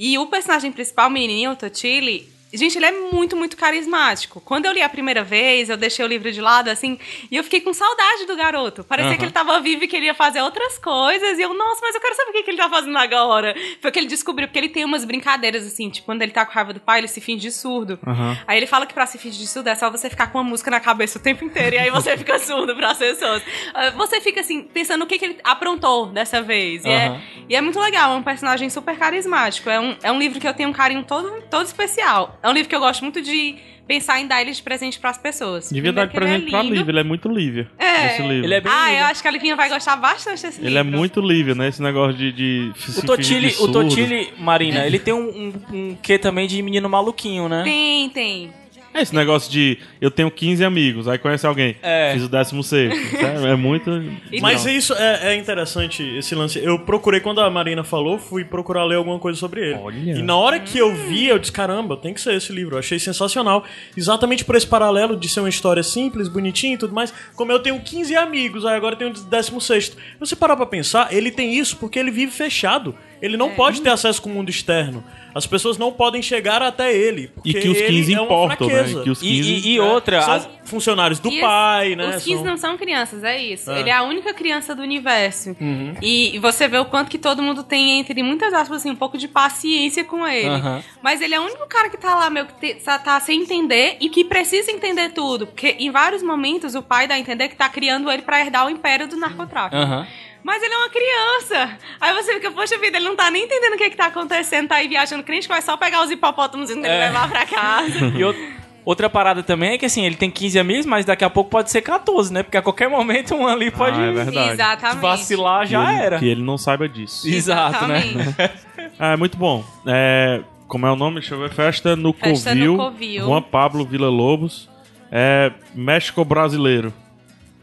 E o personagem principal, o menininho, o Totili, gente, ele é muito, muito carismático. Quando eu li a primeira vez, eu deixei o livro de lado, assim, e eu fiquei com saudade do garoto. Parecia que ele tava vivo e queria fazer outras coisas. E eu, nossa, mas eu quero saber o que, que ele tá fazendo agora. Foi que ele descobriu, porque ele tem umas brincadeiras, assim, tipo, quando ele tá com raiva do pai, ele se finge de surdo.
Aham.
Aí ele fala que pra se fingir de surdo é só você ficar com uma música na cabeça o tempo inteiro e aí você fica surdo pras pessoas. Ah, Você fica assim, pensando o que, que ele aprontou dessa vez. E,
Aham.
é, e é muito legal, é um personagem super carismático. É um, é um livro que eu tenho um carinho todo, todo especial. É um livro que eu gosto muito de pensar em dar ele de presente pras pessoas.
Devia dar de presente pra
ele é lindo.
Lívia, ele é muito Lívia.
É.
Esse livro.
Ele é bem
Ah,
lindo.
eu acho que a Livinha vai gostar bastante desse livro.
Ele é muito Lívia, né? Esse negócio de. de
O Totili, o. Totili, Marina, ele tem um, um, um quê também de menino maluquinho, né?
Tem, tem.
É esse negócio de eu tenho 15 amigos, aí conhece alguém.
É.
Fiz o 16. É, é muito.
Mas
Não.
isso é, é interessante, esse lance. Eu procurei, quando a Marina falou, fui procurar ler alguma coisa sobre ele.
Olha.
E na hora que eu vi, eu disse, caramba, tem que ser esse livro. Eu achei sensacional. Exatamente por esse paralelo de ser uma história simples, bonitinha e tudo mais. Como eu tenho 15 amigos, aí agora eu tenho o 16. Você parar pra pensar, ele tem isso porque ele vive fechado. Ele não pode ter acesso com o mundo externo. As pessoas não podem chegar até ele.
E
porque
que os 15
ele é
importam, né? E que os
E,
15.
e- e outra,
São
as-
funcionários do
E
pai, né?
Os 15
São-
não são crianças, é isso.
É.
Ele é a única criança do universo.
Uhum.
E, e você vê o quanto que todo mundo tem, entre muitas aspas, assim, um pouco de paciência com ele.
Aham.
Mas ele é o único cara que tá lá, meio que te- tá, sem entender e que precisa entender tudo. Porque em vários momentos o pai dá a entender que tá criando ele pra herdar o império do narcotráfico.
Aham.
Mas ele é uma criança. Aí você fica, poxa vida, ele não tá nem entendendo o que, que tá acontecendo, tá aí viajando crente, que vai só pegar os hipopótamos e
É.
levar pra casa.
E out- outra parada também é que assim, ele tem 15 amigos, mas daqui a pouco pode ser 14, né? Porque a qualquer momento um ali pode
Ah, é verdade.
Exatamente.
vacilar, já
que ele,
era.
Que ele não saiba disso.
Exato, né?
Ah, é muito bom. É, como é o nome? Deixa eu ver. Festa no
Festa
Covil.
no Covil.
Juan Pablo Vila Lobos. É México brasileiro.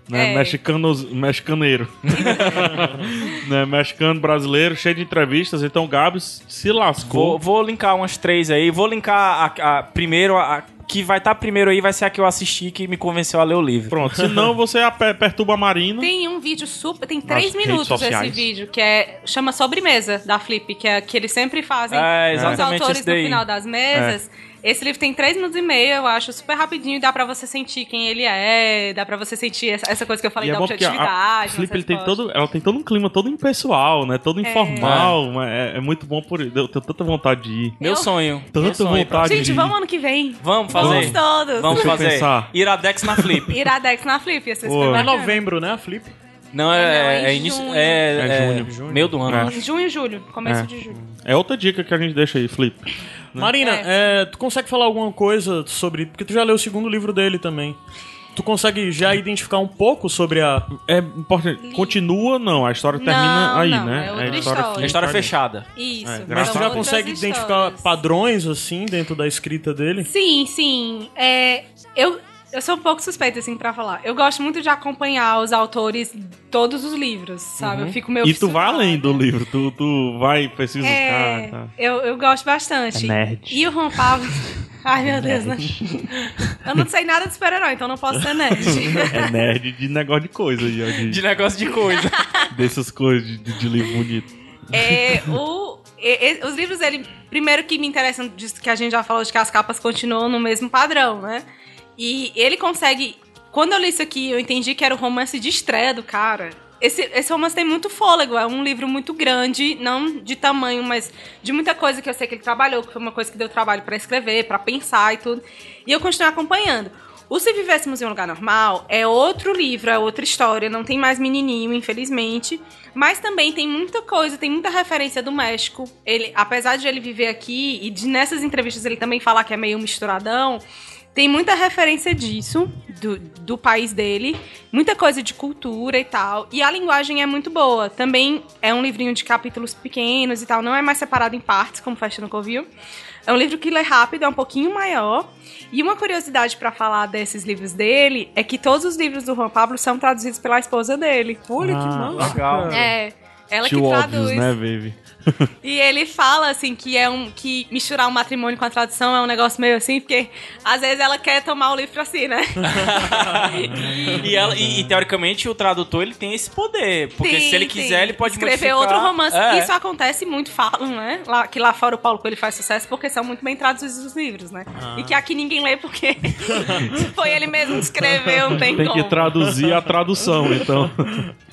Né?
É.
Mexicanos, mexicaneiro. né? Mexicano brasileiro, cheio de entrevistas. Então o Gabs se lascou.
Vou, vou linkar umas três aí. Vou linkar a, a- primeiro a, que vai estar primeiro aí vai ser a que eu assisti que me convenceu a ler o livro.
Pronto, senão você ape- perturba a Marina.
Tem um vídeo super. Tem três minutos esse vídeo, que é. Chama Sobremesa da Flip, que é que eles sempre fazem
É,
os autores no final das mesas. Esse livro tem três minutos e meio, eu acho super rapidinho, e dá pra você sentir quem ele é, dá pra você sentir essa, essa coisa que eu falei
E é
da
a,
objetividade.
a Flip ele tem todo, ela tem todo um clima todo impessoal, né? Todo informal. mas É, é muito bom por Eu tenho tanta vontade de ir.
Meu
Eu-
sonho.
Tanta
Meu sonho pra-
vontade
Gente,
de ir.
vamos ano que vem.
Vamos fazer.
Vamos todos.
Vamos fazer.
pensar.
Iradex na Flip.
Iradex na Flip, ia ser super
É novembro, né, a Flip?
Não, é,
é
é
em
início.
junho.
É,
É
é
junho.
meio do ano.
É.
junho e julho, começo
É.
de julho.
É outra dica que a gente deixa aí, Flip.
Marina, é, tu consegue falar alguma coisa sobre. Porque tu já leu o segundo livro dele também. Tu consegue já identificar um pouco sobre a.
É importante. Continua, não. A história termina
Não,
aí,
não,
né?
é outra
a
história.
que
É história fechada.
Isso.
É,
Mas
graças
tu já consegue identificar
histórias.
padrões, assim, dentro da escrita dele?
Sim, sim. É, eu, Eu sou um pouco suspeita, assim, pra falar. Eu gosto muito de acompanhar os autores todos os livros, sabe? Eu fico meio
E tu vai
fissurada.
além do livro, tu, tu vai pesquisar.
É,
tá.
eu, eu gosto bastante.
É nerd.
E o Juan Pablo... Ai, meu Deus, né? Eu não sei nada de super-herói, então não posso ser nerd.
É nerd de negócio de coisa, de,
De negócio de coisa.
dessas coisas de, de livro bonito.
É, o, e- e- os livros dele, primeiro que me interessam, disso que a gente já falou, de que as capas continuam no mesmo padrão, né? E ele consegue. Quando eu li isso aqui, eu entendi que era o romance de estreia do cara. Esse, esse romance tem muito fôlego, é um livro muito grande, não de tamanho, mas de muita coisa que eu sei que ele trabalhou, que foi uma coisa que deu trabalho pra escrever, pra pensar e tudo. E eu continuei acompanhando. O Se Vivêssemos em um Lugar Normal é outro livro, é outra história, não tem mais menininho, infelizmente. Mas também tem muita coisa, tem muita referência do México. Ele, apesar de ele viver aqui e de nessas entrevistas ele também falar que é meio misturadão, tem muita referência disso, do, do país dele, muita coisa de cultura e tal. E a linguagem é muito boa. Também é um livrinho de capítulos pequenos e tal, não é mais separado em partes, como Festa no Covil. É um livro que lê rápido, é um pouquinho maior. E uma curiosidade pra falar desses livros dele é que todos os livros do Juan Pablo são traduzidos pela esposa dele.
Olha que
Ah,
massa.
Legal.
É, ela
Too
que traduz.
né, baby?
E ele fala assim que é um que misturar o matrimônio com a tradução é um negócio meio assim, porque às vezes ela quer tomar o livro pra si, né?
e, ela, e, e, teoricamente o tradutor ele tem esse poder. Porque
Tem,
se ele quiser, ele pode
escrever
modificar.
outro romance.
É.
Isso acontece muito, falam, né? Lá, que lá fora o Paulo Coelho faz sucesso porque são muito bem traduzidos os livros, né?
Ah.
E que aqui ninguém lê porque foi ele mesmo que escreveu, não tem,
Tem
como.
que traduzir a tradução, então.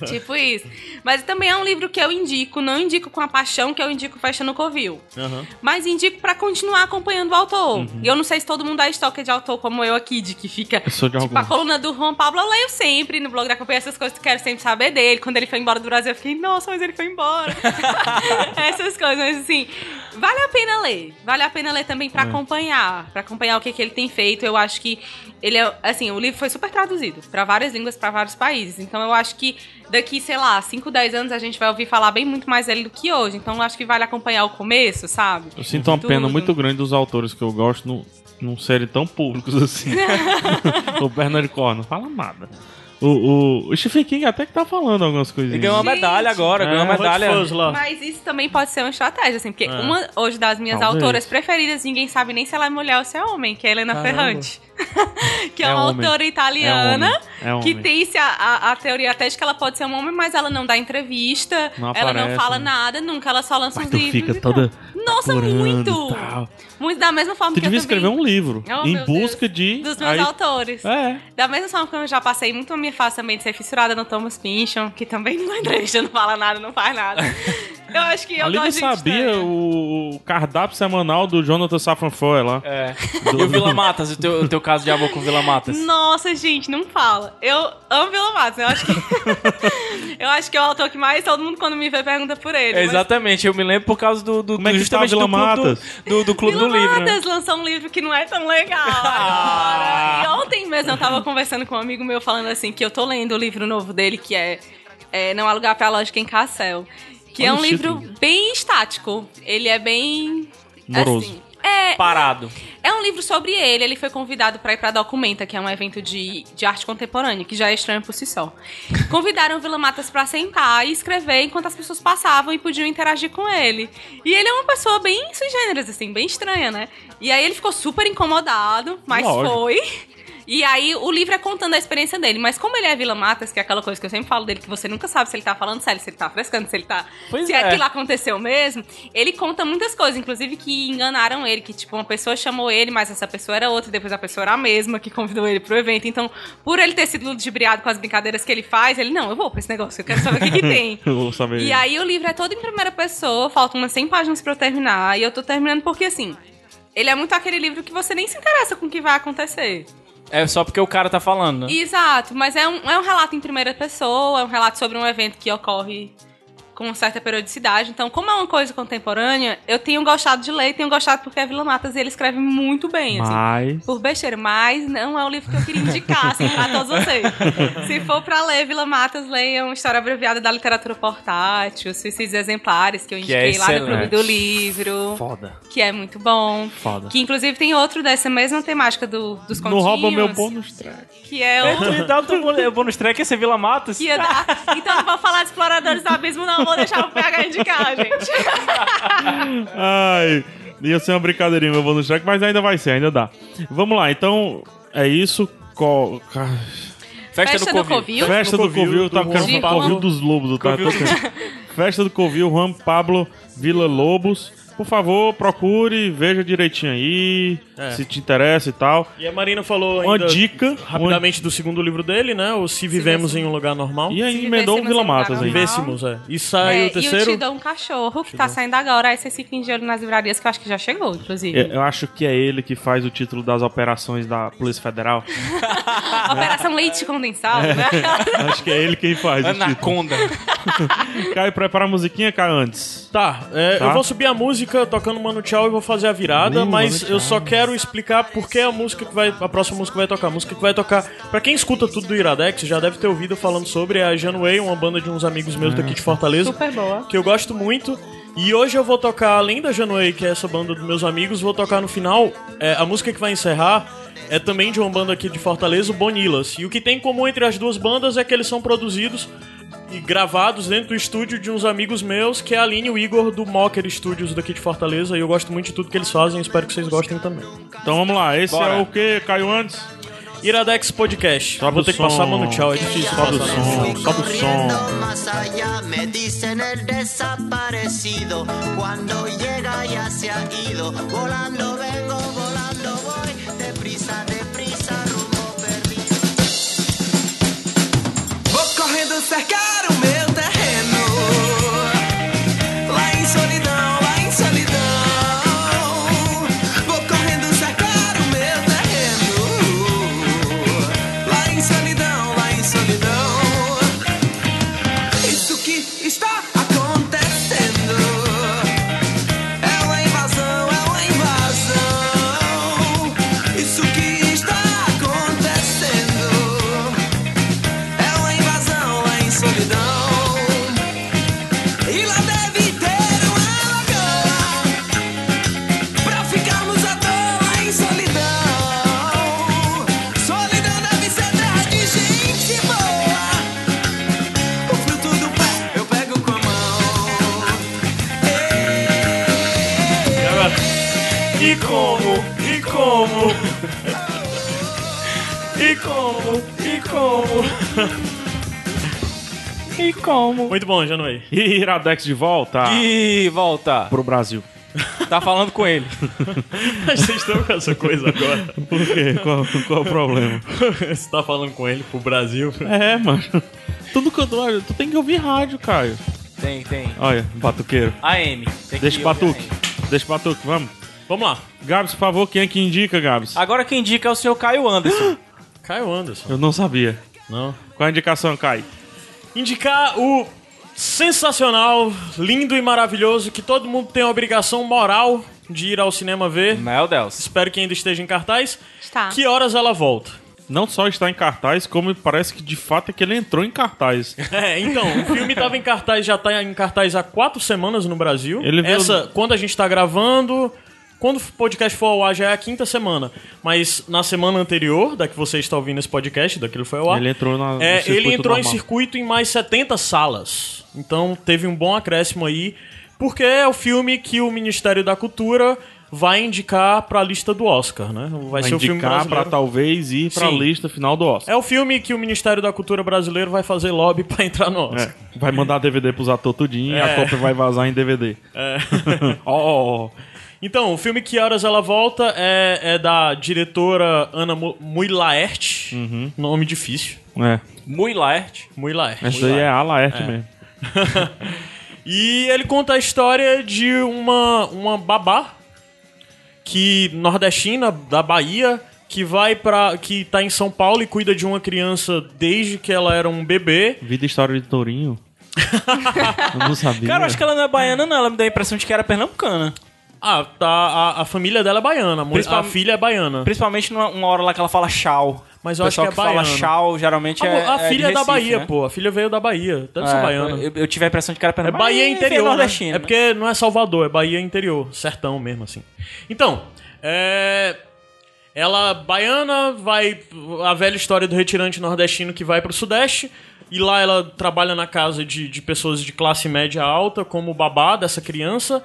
Tipo isso. Mas também é um livro que eu indico, não indico com a paixão que eu indico Festa no Covil. Mas indico pra continuar acompanhando o autor.
Uhum.
E eu não sei se todo mundo é estoque de autor como eu aqui, de que fica.
Eu sou de
tipo, a coluna do Juan Pablo eu leio sempre no blog da companhia, essas coisas que eu quero sempre saber dele. Quando ele foi embora do Brasil, eu fiquei, nossa, mas ele foi embora. essas coisas, mas assim, vale a pena ler. Vale a pena ler também
É.
pra acompanhar. Pra acompanhar o que, que ele tem feito. Eu acho que ele é. Assim, o livro foi super traduzido pra várias línguas, pra vários países. Então eu acho que daqui, sei lá, 5, 10 anos a gente vai ouvir falar bem muito mais dele do que hoje. Então eu acho que vale acompanhar o começo, sabe?
Eu sinto uma
Tudo.
pena muito grande dos autores que eu gosto não, não serem tão públicos assim. o Bernard não fala nada. O, o, o Stephen King até que tá falando algumas
Ele
coisinhas.
ganhou uma
Gente.
medalha agora, ganhou uma
É.
medalha.
Mas isso também pode ser uma estratégia, assim, porque
É.
uma hoje das minhas
Talvez.
autoras preferidas, ninguém sabe nem se ela é mulher ou se é homem, que é a Helena
Caramba.
Ferrante. que é,
É
uma
homem.
autora italiana
É homem. É
que
homem.
tem -se a, a, a teoria até de que ela pode ser um homem, mas ela não dá entrevista,
Não
ela não
aparece,
fala
né?
nada, nunca, ela só lança
Mas
os
tu
livros.
fica toda
Nossa, muito!
tal.
Muito da mesma forma
Tu
que eu
devia escrever um livro
Oh,
em busca
Deus.
de.
Dos meus
aí-
autores.
É.
Da mesma forma que eu já passei muito a minha fase também de ser fissurada no Thomas Pynchon, que também não é entrevista, não fala nada, não faz nada. Eu acho que eu
A Lívia
gosto de
sabia
estranha.
o, cardápio semanal do Jonathan Safran Foer lá.
É. E o Vila Matas, o teu, o teu caso de amor com o Vila Matas.
Nossa, gente, não fala. Eu amo Vila Matos. Eu acho que. eu acho que é o autor que mais todo mundo, quando me vê, pergunta por ele.
É,
mas-
Exatamente, eu me lembro por causa do, do
Como é que
justamente
tá Vila
do clube
Matas?
do, do, do clube
Vila
do livro. né?
Matas lançou um livro que não é tão legal
Ah.
E ontem mesmo eu tava conversando com um amigo meu falando assim que eu tô lendo o livro novo dele, que é, é Não Há Lugar pra Lógica em Cassel. Que
Olha
é um livro
título.
bem estático. Ele é bem.
Moroso.
Assim, é,
Parado.
É um livro sobre ele. Ele foi convidado para ir para Documenta, que é um evento de, de arte contemporânea, que já é estranho por si só. Convidaram o Vila Matas para sentar e escrever enquanto as pessoas passavam e podiam interagir com ele. E ele é uma pessoa bem sui generis, assim, bem estranha, né? E aí ele ficou super incomodado, mas
Lógico.
foi. E aí o livro é contando a experiência dele. Mas como ele é Vila Matas, que é aquela coisa que eu sempre falo dele, que você nunca sabe se ele tá falando sério, se ele tá frescando, se ele tá.
Pois
se
é.
aquilo aconteceu mesmo, ele conta muitas coisas, inclusive que enganaram ele, que tipo, uma pessoa chamou ele, mas essa pessoa era outra, depois a pessoa era a mesma que convidou ele pro evento. Então, por ele ter sido ludibriado com as brincadeiras que ele faz, ele, não, eu vou pra esse negócio, eu quero saber o que, que tem.
Eu vou saber.
E aí o livro é todo em primeira pessoa, faltam umas 100 páginas pra eu terminar, e eu tô terminando porque assim. Ele é muito aquele livro que você nem se interessa com o que vai acontecer.
É só porque o cara tá falando, né?
Exato, mas é um, é um relato em primeira pessoa, é um relato sobre um evento que ocorre com certa periodicidade. Então, como é uma coisa contemporânea, eu tenho gostado de ler e tenho gostado porque é Vila Matas e ele escreve muito bem, assim.
Mas.
Por besteira, mas não é o livro que eu queria indicar, assim, pra todos vocês. Se for pra ler Vila Matas, leiam História Abreviada da Literatura Portátil, Suicídios Exemplares, que eu
Que é
indiquei lá no Clube do Livro.
Foda.
Que é muito bom.
Foda.
Que inclusive tem outro dessa mesma temática do, dos
Não
continhos.
rouba meu bônus track.
Que é o...
Tu dá o teu bônus- track, esse é Vila Matos.
Que ia dar. Então não vou falar de Exploradores do Abismo, não. Vou deixar o PH indicar, gente.
Ai, ia ser uma brincadeirinha meu bônus track, mas ainda vai ser, ainda dá. Vamos lá, então é isso. Co...
Festa,
Festa
do
do
Covil.
Festa do
Covil,
eu
do
tava querendo falar. Covil dos Lobos, tá?
Covil.
Festa do Covil, Juan Pablo Vila Lobos. Por favor, procure, veja direitinho aí,
É.
se te interessa e tal.
E a Marina falou
Uma
ainda
dica,
rapidamente do segundo livro dele, né? O Se Vivemos em um Lugar Normal.
E aí
Se
emendou o
vivêssemos
Vila Matas aí.
Vivêssemos, é. E sai
É,
o
E o
terceiro.
Te Dou um Cachorro, que tá saindo agora. Aí vocês fiquem de olho nas livrarias, que eu acho que já chegou, inclusive.
Eu eu acho que é ele que faz o título das operações da Polícia Federal.
Operação Leite Condensado, né?
acho que é ele quem faz o título.
Anaconda.
Caio, prepara a musiquinha, Caio, antes.
Tá, é,
Tá.
eu vou subir a música tocando Mano Tchau e vou fazer a virada, mas eu só quero explicar por que a música que vai. A próxima música que vai tocar. A música que vai tocar. Pra quem escuta tudo do Iradex, já deve ter ouvido falando sobre a Janway, uma banda de uns amigos meus daqui de Fortaleza.
Super boa.
Que eu gosto muito. E hoje eu vou tocar, além da Janway, que é essa banda dos meus amigos, vou tocar no final. é, a música que vai encerrar é também de uma banda aqui de Fortaleza, o Bonilas. E o que tem em comum entre as duas bandas é que eles são produzidos e gravados dentro do estúdio de uns amigos meus, que é a Aline e o Igor do Mocker Studios daqui de Fortaleza. E eu gosto muito de tudo que eles fazem, espero que vocês gostem também.
Então vamos lá, esse
Bora.
é o que, Caio, antes?
Iradex Podcast.
Sobe
vou ter que
som.
passar mano tchau, é difícil
Sobe o
passar.
som, sobe o som.
más allá, me dicen el desaparecido. Cuando llega ya se ha ido. Volando vengo, volando voy. Deprisa, deprisa, rumbo perdido.
Vou correndo cercar
como? Muito bom, Janway.
E Iradex de volta
E volta.
pro Brasil.
Tá falando com ele.
Vocês estão com essa coisa agora.
Por quê? Qual, qual o problema?
Você tá falando com ele pro Brasil.
É, mano. Tudo que eu tô. Tu tem que ouvir rádio, Caio.
Tem, tem.
Olha, batuqueiro.
AM. Tem que
Deixa o
ouvir
batuque. Deixa o batuque, vamos.
Vamos lá.
Gabs, por favor, quem é que indica, Gabs?
Agora quem indica é o senhor Caio Anderson.
Caio Anderson.
Eu não sabia.
Não.
Qual a indicação, Caio?
Indicar o sensacional, lindo e maravilhoso que todo mundo tem a obrigação moral de ir ao cinema ver.
Meu Deus.
Espero que ainda esteja em cartaz.
Está.
Que horas ela volta?
Não só está em cartaz, como parece que de fato é que ele entrou em cartaz.
É, então, o filme tava em cartaz, já tá em cartaz há quatro semanas no Brasil.
Ele
Essa, quando a gente tá gravando, quando o podcast for ao ar já é a quinta semana. Mas na semana anterior, da que você está ouvindo esse podcast, daquilo foi ao ar.
Ele entrou na-
É, ele entrou em
normal.
circuito em mais 70 salas. Então teve um bom acréscimo aí. Porque é o filme que o Ministério da Cultura vai indicar pra lista do Oscar, né? Vai,
Vai
ser o filme
indicar pra
brasileiro.
talvez ir pra
Sim.
lista final do Oscar.
É o filme que o Ministério da Cultura brasileiro vai fazer lobby pra entrar no Oscar.
É, Vai mandar DVD pros atores tudinho e a
É.
cópia vai vazar em DVD.
É.
Ó.
Então, o filme Que Horas Ela Volta é, é da diretora Ana Mu- Mui Laerte.
Uhum.
Nome difícil.
É.
Muito Laerte.
Mui Laerte.
Essa aí é a Laerte
É.
mesmo.
E ele conta a história de uma, uma babá que nordestina da Bahia que vai para que tá em São Paulo e cuida de uma criança desde que ela era um bebê.
Vida e história de Tourinho. Eu não sabia.
Cara, eu acho que ela não é baiana, não. Ela me deu a impressão de que era pernambucana.
Ah, tá, a, a família dela é baiana, a
Principal-
a filha é baiana.
Principalmente numa uma hora lá que ela fala chau.
Mas eu acho que é
fala
baiano.
chau, geralmente
A,
é.
a
é
filha é da
Recife,
Bahia,
né?
pô. A filha veio da Bahia. Deve ser
É,
baiana.
Eu, eu tive a impressão de que era
É
pernambucana.
Bahia interior, né?
nordestino,
É porque não é Salvador, é Bahia interior. Sertão mesmo, assim. Então, é... Ela, baiana, vai... A velha história do retirante nordestino que vai pro Sudeste. E lá ela trabalha na casa de, de pessoas de classe média alta, como babá dessa criança.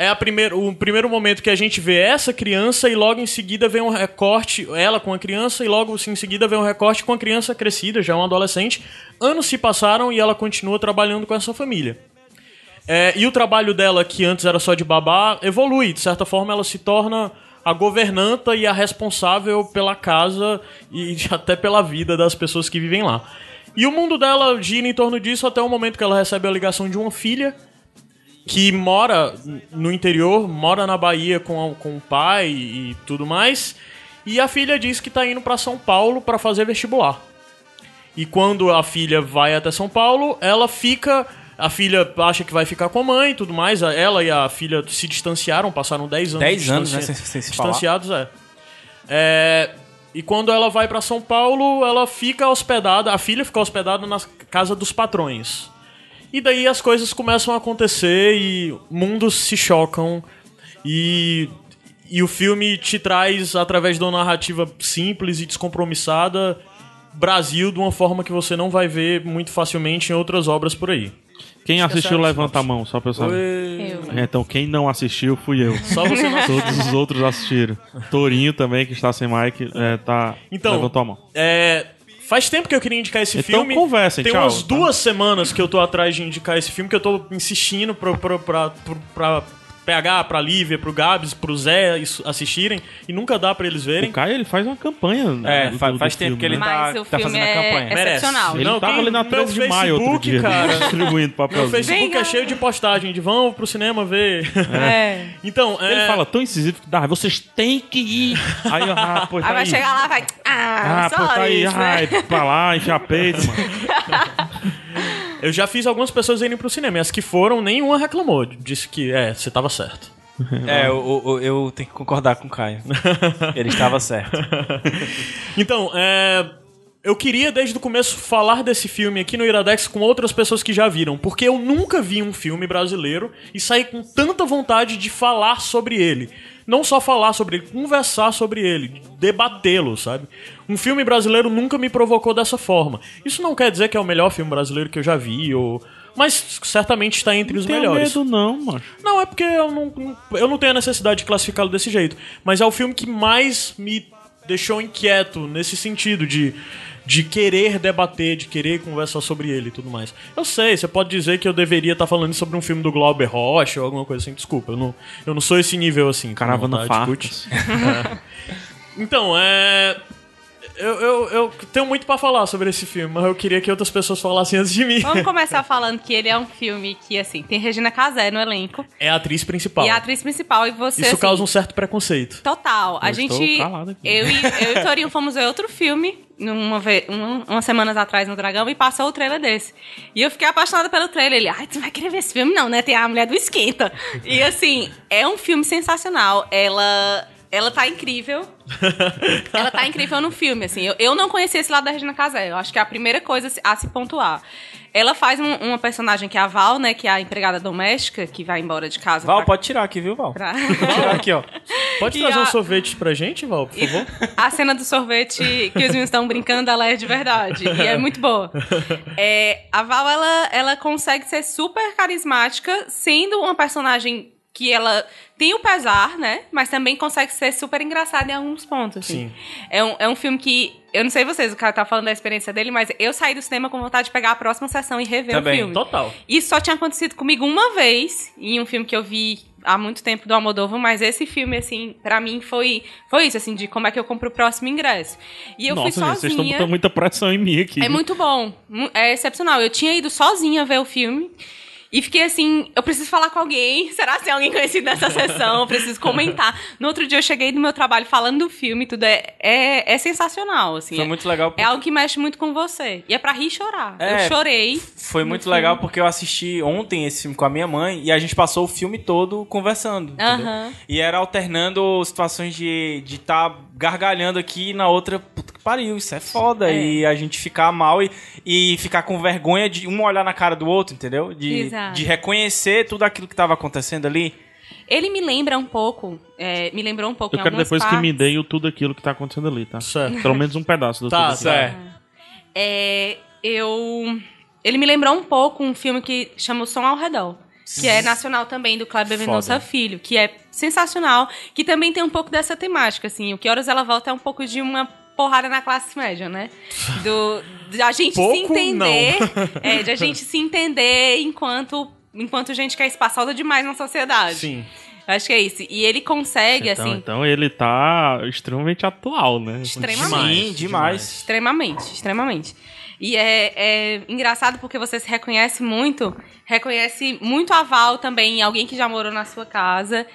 É a o primeiro momento que a gente vê essa criança e logo em seguida vem um recorte, ela com a criança, e logo em seguida vem um recorte com a criança crescida, já um adolescente. Anos se passaram e ela continua trabalhando com essa família. É, e o trabalho dela, que antes era só de babá, evolui. De certa forma, ela se torna a governanta e a responsável pela casa e até pela vida das pessoas que vivem lá. E o mundo dela gira em torno disso até o momento que ela recebe a ligação de uma filha que mora no interior, mora na Bahia com, a- com o pai e tudo mais. E a filha diz que tá indo para São Paulo para fazer vestibular. E quando a filha vai até São Paulo, ela fica. A filha acha que vai ficar com a mãe e tudo mais. Ela e a filha se distanciaram, passaram 10 anos.
10 anos, né, sem- sem se falar.
Distanciados, é. É, E quando ela vai pra São Paulo, ela fica hospedada. A filha fica hospedada na casa dos patrões. E daí as coisas começam a acontecer e mundos se chocam. E, e o filme te traz, através de uma narrativa simples e descompromissada, Brasil de uma forma que você não vai ver muito facilmente em outras obras por aí.
Quem assistiu,
Esqueceram
levanta a mão, só pra eu saber.
Eu.
É, Então, quem não assistiu, fui eu.
Só você não
Todos os outros assistiram. Torinho também, que está sem mic, é, tá.
Então,
levantou a mão.
É, faz tempo que eu queria indicar esse
Então
filme.
conversem,
Tem
tchau,
umas
tá?
duas semanas que eu tô atrás de indicar esse filme, que eu tô insistindo pra, pra, pra, pra, pra PH, pra Lívia, pro Gabs, pro Zé isso- assistirem, e nunca dá pra eles verem.
O Caio, ele faz uma campanha.
É,
do-
fa-
do
faz tempo
filme,
que ele
né?
Mas
tá-
o
tá
filme
fazendo a
é
campanha.
Merece.
excepcional.
Ele
Não,
tava ali na
meu
13 de maio outro
Facebook,
dia,
cara.
distribuindo
Meu
papelzinho.
Facebook
Vem,
é cheio de postagem de vão pro cinema ver.
É.
então, é,
Ele fala tão incisivo que dá, vocês têm que ir. Aí, ah, pô, tá
Aí vai
aí.
chegar lá vai. Ah,
Ah,
só
pô, tá aí,
isso, né?
ai, pra lá, enfiar peito, mano.
Eu já fiz algumas pessoas irem pro cinema, e as que foram, nenhuma reclamou. Disse que, é, você tava certo.
É, eu, eu, eu tenho que concordar com o Caio. Ele estava certo.
Então, é, eu queria desde o começo falar desse filme aqui no Iradex com outras pessoas que já viram, porque eu nunca vi um filme brasileiro e saí com tanta vontade de falar sobre ele. Não só falar sobre ele, conversar sobre ele, debatê-lo, sabe? Um filme brasileiro nunca me provocou dessa forma. Isso não quer dizer que é o melhor filme brasileiro que eu já vi, ou... mas certamente está entre os
Não tenho
melhores.
medo, não, mano.
Não, é porque eu não, não- eu não tenho a necessidade de classificá-lo desse jeito. Mas é o filme que mais me deixou inquieto nesse sentido de, de querer debater, de querer conversar sobre ele e tudo mais. Eu sei, você pode dizer que eu deveria estar falando sobre um filme do Glauber Rocha ou alguma coisa assim. Desculpa, eu não, eu não sou esse nível assim.
Caravana
não, tá?
Fartas.
Então, é. Eu, eu, eu tenho muito pra falar sobre esse filme, mas eu queria que outras pessoas falassem antes de mim.
Vamos começar falando que ele é um filme que, assim, tem Regina Casé no elenco.
É a atriz principal.
E a atriz principal, e você.
Isso
assim,
causa um certo preconceito.
Total. A
Eu
gente.
estou calado aqui.
Eu e, eu e o Torinho fomos ver outro filme numa ve- um- umas semanas atrás no Dragão e passou o trailer desse. E eu fiquei apaixonada pelo trailer. Ele, ai, tu vai querer ver esse filme? Não, né? Tem a mulher do Esquenta. E assim, é um filme sensacional. Ela. Ela tá incrível. Ela tá incrível no filme, assim. Eu, eu não conhecia esse lado da Regina Casé. Eu acho que é a primeira coisa a se- pontuar. Ela faz um- uma personagem que é a Val, né? Que é a empregada doméstica, que vai embora de casa.
Val,
pra-
pode tirar aqui, viu, Val?
pra-
Pode tirar aqui, ó.
Pode
E
trazer
a-
um sorvete pra gente, Val, por favor?
A cena do sorvete que os meninos estão brincando, ela é de verdade. E é muito boa. É, a Val, ela, ela consegue ser super carismática, sendo uma personagem que ela tem o pesar, né? Mas também consegue ser super engraçada em alguns pontos. Assim.
Sim.
É um, é um filme que. Eu não sei vocês, o cara tá falando da experiência dele, mas eu saí do cinema com vontade de pegar a próxima sessão e rever
Também,
o filme.
Total.
Isso só tinha acontecido comigo uma vez, em um filme que eu vi há muito tempo do Almodóvar, mas esse filme, assim, pra mim foi, foi isso, assim, de como é que eu compro o próximo ingresso. E eu
Nossa,
fui
gente, vocês estão
sozinha.
botando muita pressão em mim aqui.
É muito bom, é excepcional. Eu tinha ido sozinha ver o filme. E fiquei assim, eu preciso falar com alguém. Será que tem alguém conhecido nessa sessão? Eu preciso comentar. No outro dia eu cheguei do meu trabalho falando do filme, tudo é, é, é sensacional, assim.
Foi
é,
muito legal.
é algo que mexe muito com você. E é pra rir e chorar.
É,
eu chorei.
Foi muito legal porque eu assisti ontem esse filme com a minha mãe e a gente passou o filme todo conversando. entendeu?
Aham.
E era alternando situações de de estar gargalhando aqui e na outra, puta que pariu, isso é foda.
É.
E a gente ficar mal e, e ficar com vergonha de um olhar na cara do outro, entendeu? De,
Exato.
de reconhecer tudo aquilo que tava acontecendo ali.
Ele me lembra um pouco, é, me lembrou um pouco
Eu
em
quero depois que me
partes.
deem o tudo aquilo que tá acontecendo ali, tá?
Certo.
Pelo menos um pedaço do
Tá, tá.
É.
É, eu. Ele me lembrou um pouco um filme que chama O Som ao Redor. Que é nacional também, do Kleber Mendonça Filho, que é sensacional, que também tem um pouco dessa temática, assim. O Que Horas Ela Volta é um pouco de uma porrada na classe média, né? Do, de a gente se
Pouco,
entender. É, de a gente se entender enquanto, enquanto gente que é espaçosa demais na sociedade.
Sim.
Acho que é isso. E ele consegue,
Então,
assim,
então ele tá extremamente atual, né?
extremamente.
Sim, demais.
Extremamente, extremamente. E é, é engraçado porque você se reconhece muito, reconhece muito aval também em alguém que já morou na sua casa.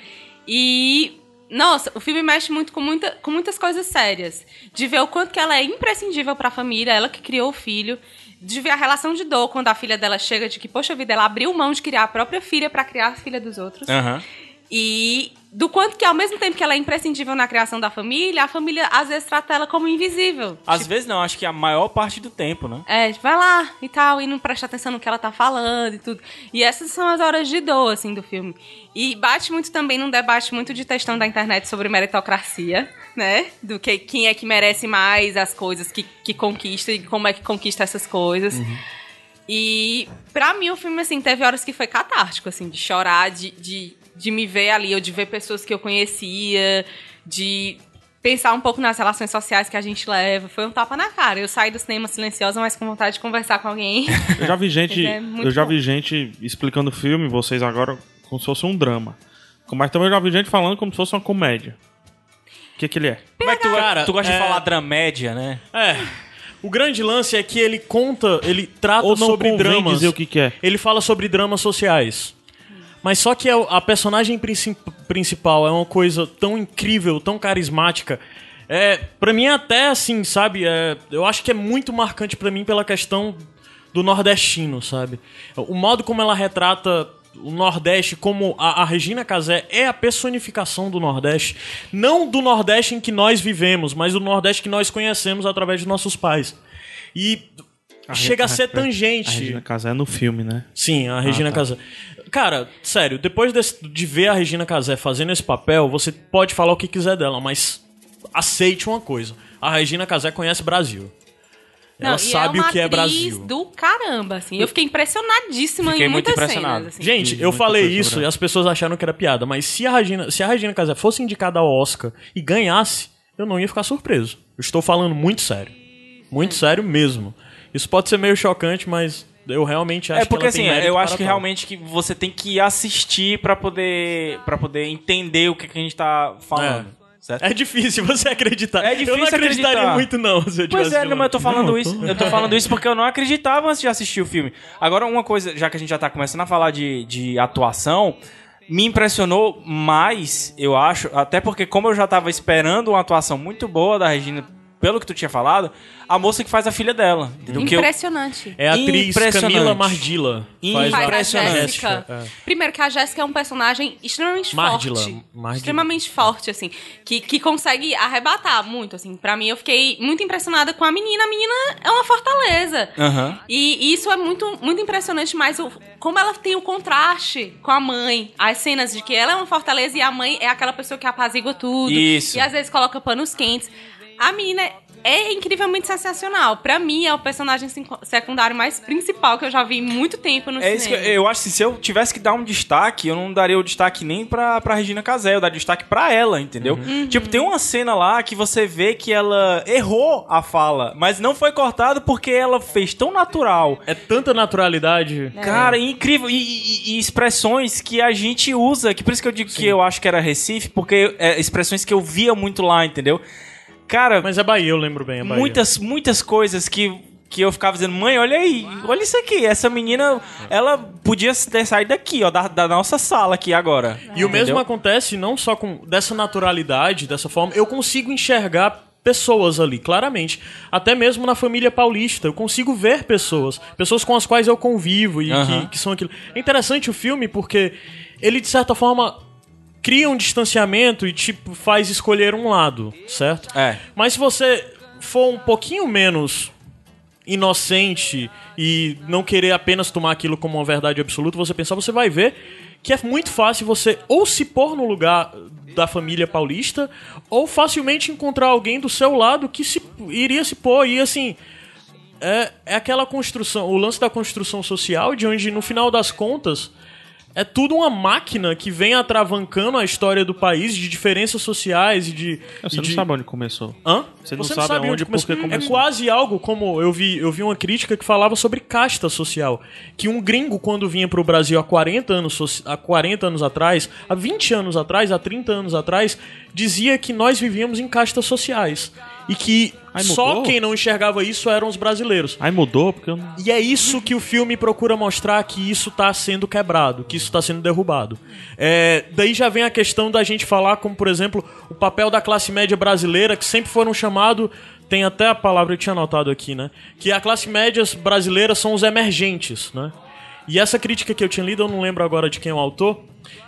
E, nossa, o filme mexe muito com, muita, com muitas coisas sérias. De ver o quanto que ela é imprescindível pra família, ela que criou o filho. De ver a relação de dor quando a filha dela chega, de que, poxa vida, ela abriu mão de criar a própria filha pra criar a filha dos outros.
Aham.
E do quanto que, ao mesmo tempo que ela é imprescindível na criação da família, a família às vezes trata ela como invisível.
Às vezes não, acho que a maior parte do tempo, né?
É, tipo, vai lá e tal, e não presta atenção no que ela tá falando e tudo. E essas são as horas de dor, assim, do filme. E bate muito também num debate muito de textão da internet sobre meritocracia, né? Do que quem é que merece mais as coisas que, que conquista e como é que conquista essas coisas. E pra mim o filme, assim, teve horas que foi catártico, assim, de chorar, de, de, de me ver ali, ou de ver pessoas que eu conhecia, de pensar um pouco nas relações sociais que a gente leva. Foi um tapa na cara. Eu saí do cinema silenciosa, mas com vontade de conversar com alguém.
Eu já vi gente,
Mas é
eu já
bom.
vi gente explicando o filme, vocês agora, como se fosse um drama. Mas também eu já vi gente falando como se fosse uma comédia. O que que ele é?
Como é que tu,
Cara,
tu gosta
é-
de falar dramédia, né?
É. O grande lance é que ele conta, ele trata
Ou não
sobre dramas.
dizer o que que é.
Ele fala sobre dramas sociais. Mas só que a a personagem princi- principal é uma coisa tão incrível, tão carismática. É, para mim até assim, sabe? É, eu acho que é muito marcante pra mim pela questão do nordestino, sabe? O modo como ela retrata o Nordeste, como a, a Regina Casé é a personificação do Nordeste, não do Nordeste em que nós vivemos, mas do Nordeste que nós conhecemos através de nossos pais. E chega a ser
A
tangente.
Regina Casé é no filme, né?
Sim, a Regina
tá.
Casé. Cara, sério, depois desse- de ver a Regina Casé fazendo esse papel, você pode falar o que quiser dela, mas aceite uma coisa. A Regina Casé conhece Brasil. Ela
Não, e
sabe
é uma
o que é Brasil.
do caramba, assim. Eu fiquei impressionadíssima
Fiquei
em
muito
muitas
impressionado.
cenas, assim.
Gente,
Sim,
eu falei isso e as pessoas acharam que era piada, mas se a Regina, se a Regina Casé fosse indicada ao Oscar e ganhasse, eu não ia ficar surpreso. Eu estou falando muito sério. Muito sério mesmo. Isso pode ser meio chocante, mas eu realmente acho
é porque
que
assim, eu
para
acho que
tal.
realmente que você tem que assistir pra poder para poder entender o que, que a gente tá falando. Certo?
É difícil você acreditar.
É
eu não
difícil
acreditaria
acreditar.
muito não se eu
Pois é, não, mas eu tô falando
Não,
isso.
tô-
Eu tô falando isso porque eu não acreditava antes de assistir o filme. Agora, uma coisa, já que a gente já tá começando a falar de, de atuação, me impressionou mais, eu acho, até porque como eu já tava esperando uma atuação muito boa da Regina, pelo que tu tinha falado, a moça que faz a filha dela. entendeu? Que eu-
Impressionante.
É a atriz
Impressionante.
Camila Mardila.
Impressionante.
É.
Primeiro que a Jéssica é um personagem extremamente
Mardila.
forte.
Mardila.
Extremamente forte, assim. Que, que consegue arrebatar muito, assim. Pra mim, eu fiquei muito impressionada com a menina. A menina é uma fortaleza.
Aham.
E isso é muito, muito impressionante, mas o, como ela tem o contraste com a mãe. As cenas de que ela é uma fortaleza e a mãe é aquela pessoa que apazigua tudo.
Isso.
E às vezes coloca panos quentes. A menina é incrivelmente sensacional. Pra mim, é o personagem secundário mais principal que eu já vi em muito tempo no
É isso que
cinema.
eu, eu acho que se eu tivesse que dar um destaque, eu não daria o destaque nem pra, pra Regina Casé, eu daria destaque pra ela, entendeu?
Uhum.
Tipo, tem uma cena lá que você vê que ela errou a fala, mas não foi cortado porque ela fez tão natural.
É tanta naturalidade.
Cara, incrível. E, e- e expressões que a gente usa, que por isso que eu digo que eu acho que era Recife, porque é expressões que eu via muito lá, entendeu? Cara,
Mas é Bahia, eu lembro bem. É Bahia.
muitas, muitas coisas que, que eu ficava dizendo, mãe, olha aí, olha isso aqui. Essa menina, ela podia ter saído daqui, ó, da, da nossa sala aqui agora.
E o mesmo
Entendeu?
acontece não só com dessa naturalidade, dessa forma, eu consigo enxergar pessoas ali, claramente. Até mesmo na família paulista, eu consigo ver pessoas, pessoas com as quais eu convivo e
Aham.
que, que são aquilo. É interessante o filme porque ele de certa forma cria um distanciamento e tipo faz escolher um lado, certo?
É.
Mas se você for um pouquinho menos inocente e não querer apenas tomar aquilo como uma verdade absoluta, você pensar, você vai ver que é muito fácil você ou se pôr no lugar da família paulista ou facilmente encontrar alguém do seu lado que se iria se pôr e assim é, é aquela construção, o lance da construção social de onde no final das contas é tudo uma máquina que vem atravancando a história do país de diferenças sociais e de
Você
e
não
de-
sabe onde começou.
Hã?
Você não sabe aonde,
começou.
porque começou.
É quase algo como eu vi, eu vi uma crítica que falava sobre casta social, que um gringo quando vinha pro Brasil há 40 anos, há 40 anos atrás, há 20 anos atrás, há 30 anos atrás, dizia que nós vivíamos em castas sociais e que
Aí
só quem não enxergava isso eram os brasileiros.
Aí mudou, porque eu não...
E é isso que o filme procura mostrar que isso tá sendo quebrado, que isso tá sendo derrubado. É, daí já vem a questão da gente falar, como por exemplo, o papel da classe média brasileira, que sempre foram chamado. Tem até a palavra que eu tinha anotado aqui, né? Que a classe média brasileira são os emergentes, né? E essa crítica que eu tinha lido, eu não lembro agora de quem é o autor.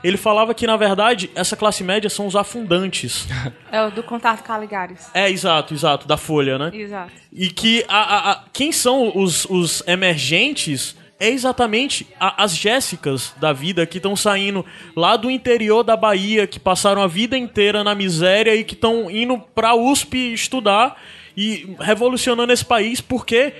Ele falava que, na verdade, essa classe média são os afundantes.
É o do Contato Caligares.
é, exato, exato, da Folha, né?
Exato.
E que a, a- a- quem são os, os emergentes é exatamente a- as Jéssicas da vida que estão saindo lá do interior da Bahia, que passaram a vida inteira na miséria e que estão indo pra USP estudar e revolucionando esse país porque,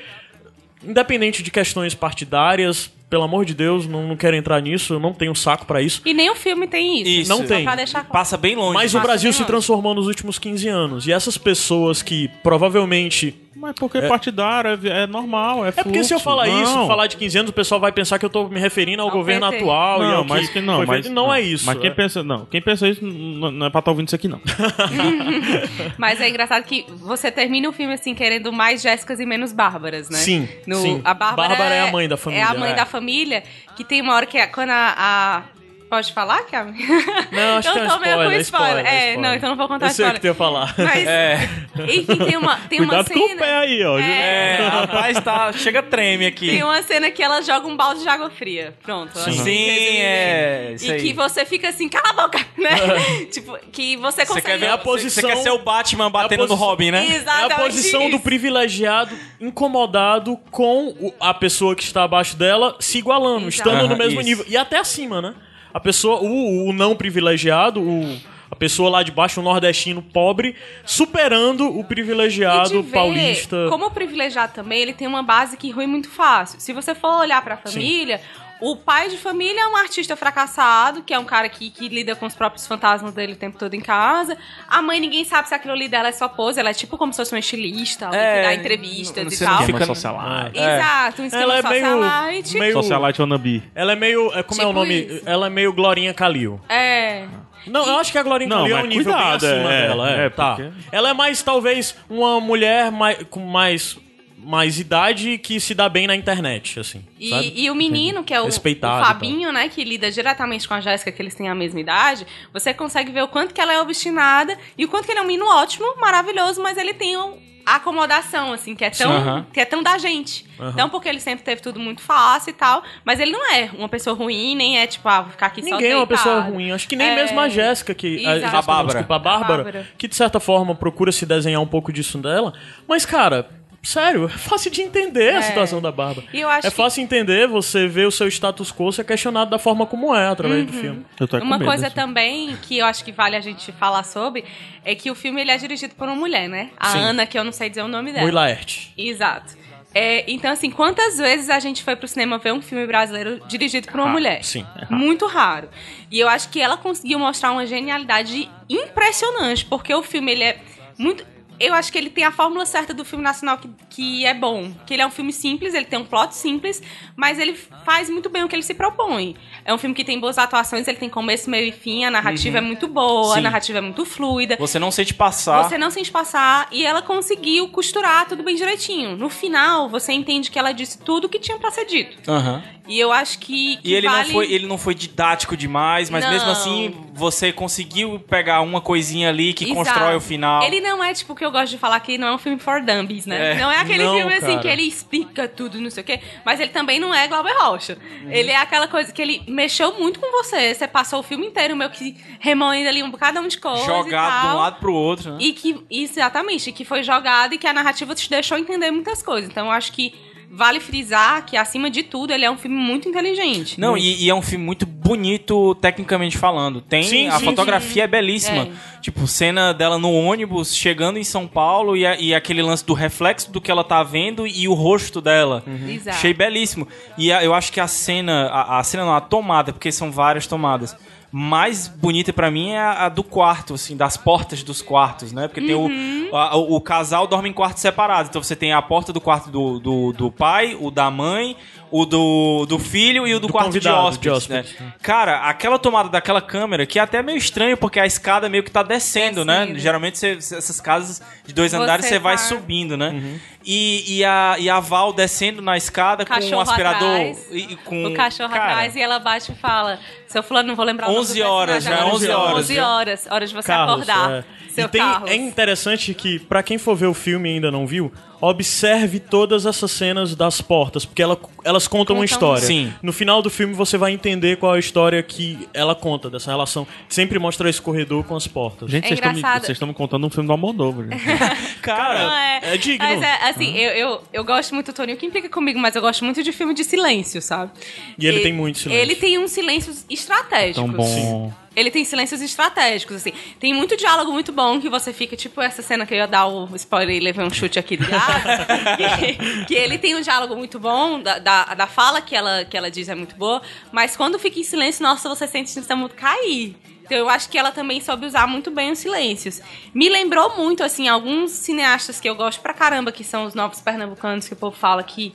independente de questões partidárias, pelo amor de Deus, não, não quero entrar nisso, eu não tenho saco pra isso.
E nem o filme tem isso.
Isso.
Não tem.
Passa bem longe.
Mas o
passa
Brasil
bem
se transformou nos últimos 15 anos. E essas pessoas que provavelmente
Mas porque partidário é, é normal, é
É porque se eu falar isso,
Não.
falar de 15 anos, o pessoal vai pensar que eu tô me referindo ao
Ao
governo
PT.
atual e
Não,
ao
mas que não,
foi
mas
feito. não, é isso.
Mas quem
é.
pensa, não, quem pensa isso não, não é pra estar ouvindo isso aqui não.
Mas é engraçado que você termina o filme assim, querendo mais Jéssicas e menos Bárbaras, né?
Sim,
No,
sim.
A Bárbara,
Bárbara é a mãe da família,
É a mãe
é.
da família, que tem uma hora que é, quando a... a- Pode falar, que a...
Não, acho
eu
que é
tô meio com
spoiler,
spoiler.
spoiler,
É,
spoiler.
não, então não vou contar
Eu sei o
spoiler.
que tu ia falar.
Mas,
É.
enfim, tem uma, tem uma
Cuidado
cena...
com o pé aí, ó.
É.
É, rapaz, tá, chega treme aqui.
Tem uma cena que ela joga um balde de água fria. Pronto.
Sim,
resumindo.
é, isso
E
aí.
que você fica assim, cala a boca, né? tipo, que você
Você
consegue...
quer ver
a
a
posição-
Você quer ser o Batman batendo no
posição-
Robin, né?
É
Exatamente
a posição do privilegiado incomodado com a pessoa que está abaixo dela se igualando,
Exato.
estando no mesmo
isso.
nível. E até acima, né? A pessoa, o, o não privilegiado, o, a pessoa lá de baixo, o nordestino pobre, superando o privilegiado
ver
paulista.
Como o privilegiado também, ele tem uma base que rui muito fácil. Se você for olhar pra família, o pai de família é um artista fracassado, que é um cara que, que lida com os próprios fantasmas dele o tempo todo em casa. A mãe, ninguém sabe se aquilo ali dela é só pose, ela é tipo como se fosse uma estilista, alguém
É,
que dá entrevistas
não
e tal.
Fica-
socialite.
Exato, um esquema
Ela é meio,
socialite.
meio
Socialite wannabe.
Ela é meio. é, Como é o
Tipo
nome?
isso.
Ela é meio Glorinha Calil.
É.
Não, eu acho que a Glorinha
Não,
Calil é um nível
cuidado,
bem acima
é,
dela. É,
é,
tá.
porque-
Ela é mais, talvez, uma mulher mais, com mais, mais idade que se dá bem na internet, assim. sabe?
E, e o menino, que é o, o
Respeitado e
Fabinho, né, que lida diretamente com a Jéssica, que eles têm a mesma idade, você consegue ver o quanto que ela é obstinada e o quanto que ele é um menino ótimo, maravilhoso, mas ele tem um- a acomodação, assim, que é tão,
Aham.
que é tão da gente. Não porque ele sempre teve tudo muito fácil e tal, mas ele não é uma pessoa ruim, nem é tipo, ah, vou ficar aqui só
Ninguém é uma pessoa ruim. Acho que nem
É.
mesmo a Jéssica, que. A,
A Bárbara.
Não, desculpa, a Bárbara,
A Bárbara.
que de certa forma procura se desenhar um pouco disso dela. Mas, cara. Sério, é fácil de entender a
É.
situação da Bárbara.
E eu acho
é
que-
fácil entender você ver o seu status quo ser questionado da forma como é através do filme.
Eu tô com
Uma
medo,
coisa
assim.
também que eu acho que vale a gente falar sobre é que o filme ele é dirigido por uma mulher, né? A
Sim.
Ana, que eu não sei dizer o nome dela.
Mui Laerte.
Exato. É, então, assim, quantas vezes a gente foi pro cinema ver um filme brasileiro dirigido por uma
Ah,
mulher?
sim, é.
Muito raro. E eu acho que ela conseguiu mostrar uma genialidade impressionante, porque o filme, ele é muito... eu acho que ele tem a fórmula certa do filme nacional que, que é bom. Que ele é um filme simples, ele tem um plot simples, mas ele faz muito bem o que ele se propõe. É um filme que tem boas atuações, ele tem começo, meio e fim, a narrativa é muito boa, a
Sim.
narrativa é muito fluida.
Você não sente passar.
Você não sente passar e ela conseguiu costurar tudo bem direitinho. No final, você entende que ela disse tudo o que tinha pra ser dito.
Aham.
E eu acho que. que
E ele
vale...
não foi, ele não foi didático demais, mas
Não.
mesmo assim você conseguiu pegar uma coisinha ali que
Exato.
constrói o final.
Ele não é tipo o que eu gosto de falar que não é um filme for dummies, né?
É.
Não é aquele
Não,
filme assim
cara.
que ele explica tudo, não sei o quê. Mas ele também não é Glauber Rocha.
Uhum.
Ele é aquela coisa que ele mexeu muito com você. Você passou o filme inteiro meio que remoendo ali um bocadão de coisa.
jogado de um lado pro outro, né?
E que, exatamente, que foi jogado e que a narrativa te deixou entender muitas coisas. Então eu acho que vale frisar que, acima de tudo, ele é um filme muito inteligente.
Não, e, e é um filme muito bonito tecnicamente falando. Tem
Sim,
a
sim,
fotografia é belíssima.
É.
Tipo, cena dela no ônibus chegando em São Paulo e, a- e aquele lance do reflexo do que ela tá vendo e o rosto dela.
Exato.
Achei belíssimo. E a- eu acho que a cena, a, a cena não, a tomada, porque são várias tomadas. Mais bonita pra mim é a, a do quarto, assim, das portas dos quartos, né? Porque tem
Uhum.
o, a- o, o casal dorme em quartos separados. Então você tem a porta do quarto do, do, do pai, o da mãe, o do, do filho e o do,
Do
quarto de hóspedes,
de hóspedes,
né?
né?
Cara, aquela tomada daquela câmera, que é até meio estranho, porque a escada meio que tá descendo, né? Geralmente você- essas casas de dois
Você
andares você vai
tá-
subindo, né?
Uhum.
E, e, a, e a Val descendo na escada com um aspirador
atrás,
e, e com
o cachorro
cara,
atrás e ela bate e fala: Seu fulano, não vou lembrar o nome
11
do
horas, é
agora.
11 horas,
11
já.
horas, hora de você
Carlos,
acordar.
é.
Seu
e tem,
Carlos.
é interessante que, pra quem for ver o filme e ainda não viu, observe todas essas cenas das portas, porque ela- elas contam uma
Contam.
história.
Sim.
No final do filme você vai entender qual é a história que ela conta dessa relação. Sempre mostra esse corredor com as portas.
Gente,
É
vocês estão me, me contando um filme do Almodóvar, gente.
Cara,
Não,
é, digno.
Mas é, assim, eu, eu, eu gosto muito do Toninho, que implica comigo, mas eu gosto muito de filme de silêncio, sabe?
E ele tem muito silêncio.
Ele tem uns silêncios estratégicos.
Tão bom.
Ele tem silêncios estratégicos, assim. Tem muito diálogo muito bom que você fica, tipo essa cena que eu ia dar o spoiler e levei um chute aqui do gato. que, que ele tem um diálogo muito bom, da, da, da fala que ela, que ela diz é muito boa, mas quando fica em silêncio, nossa, você sente o muito cair. Então eu acho que ela também soube usar muito bem os silêncios. Me lembrou muito, assim, alguns cineastas que eu gosto pra caramba, que são os novos pernambucanos que o povo fala que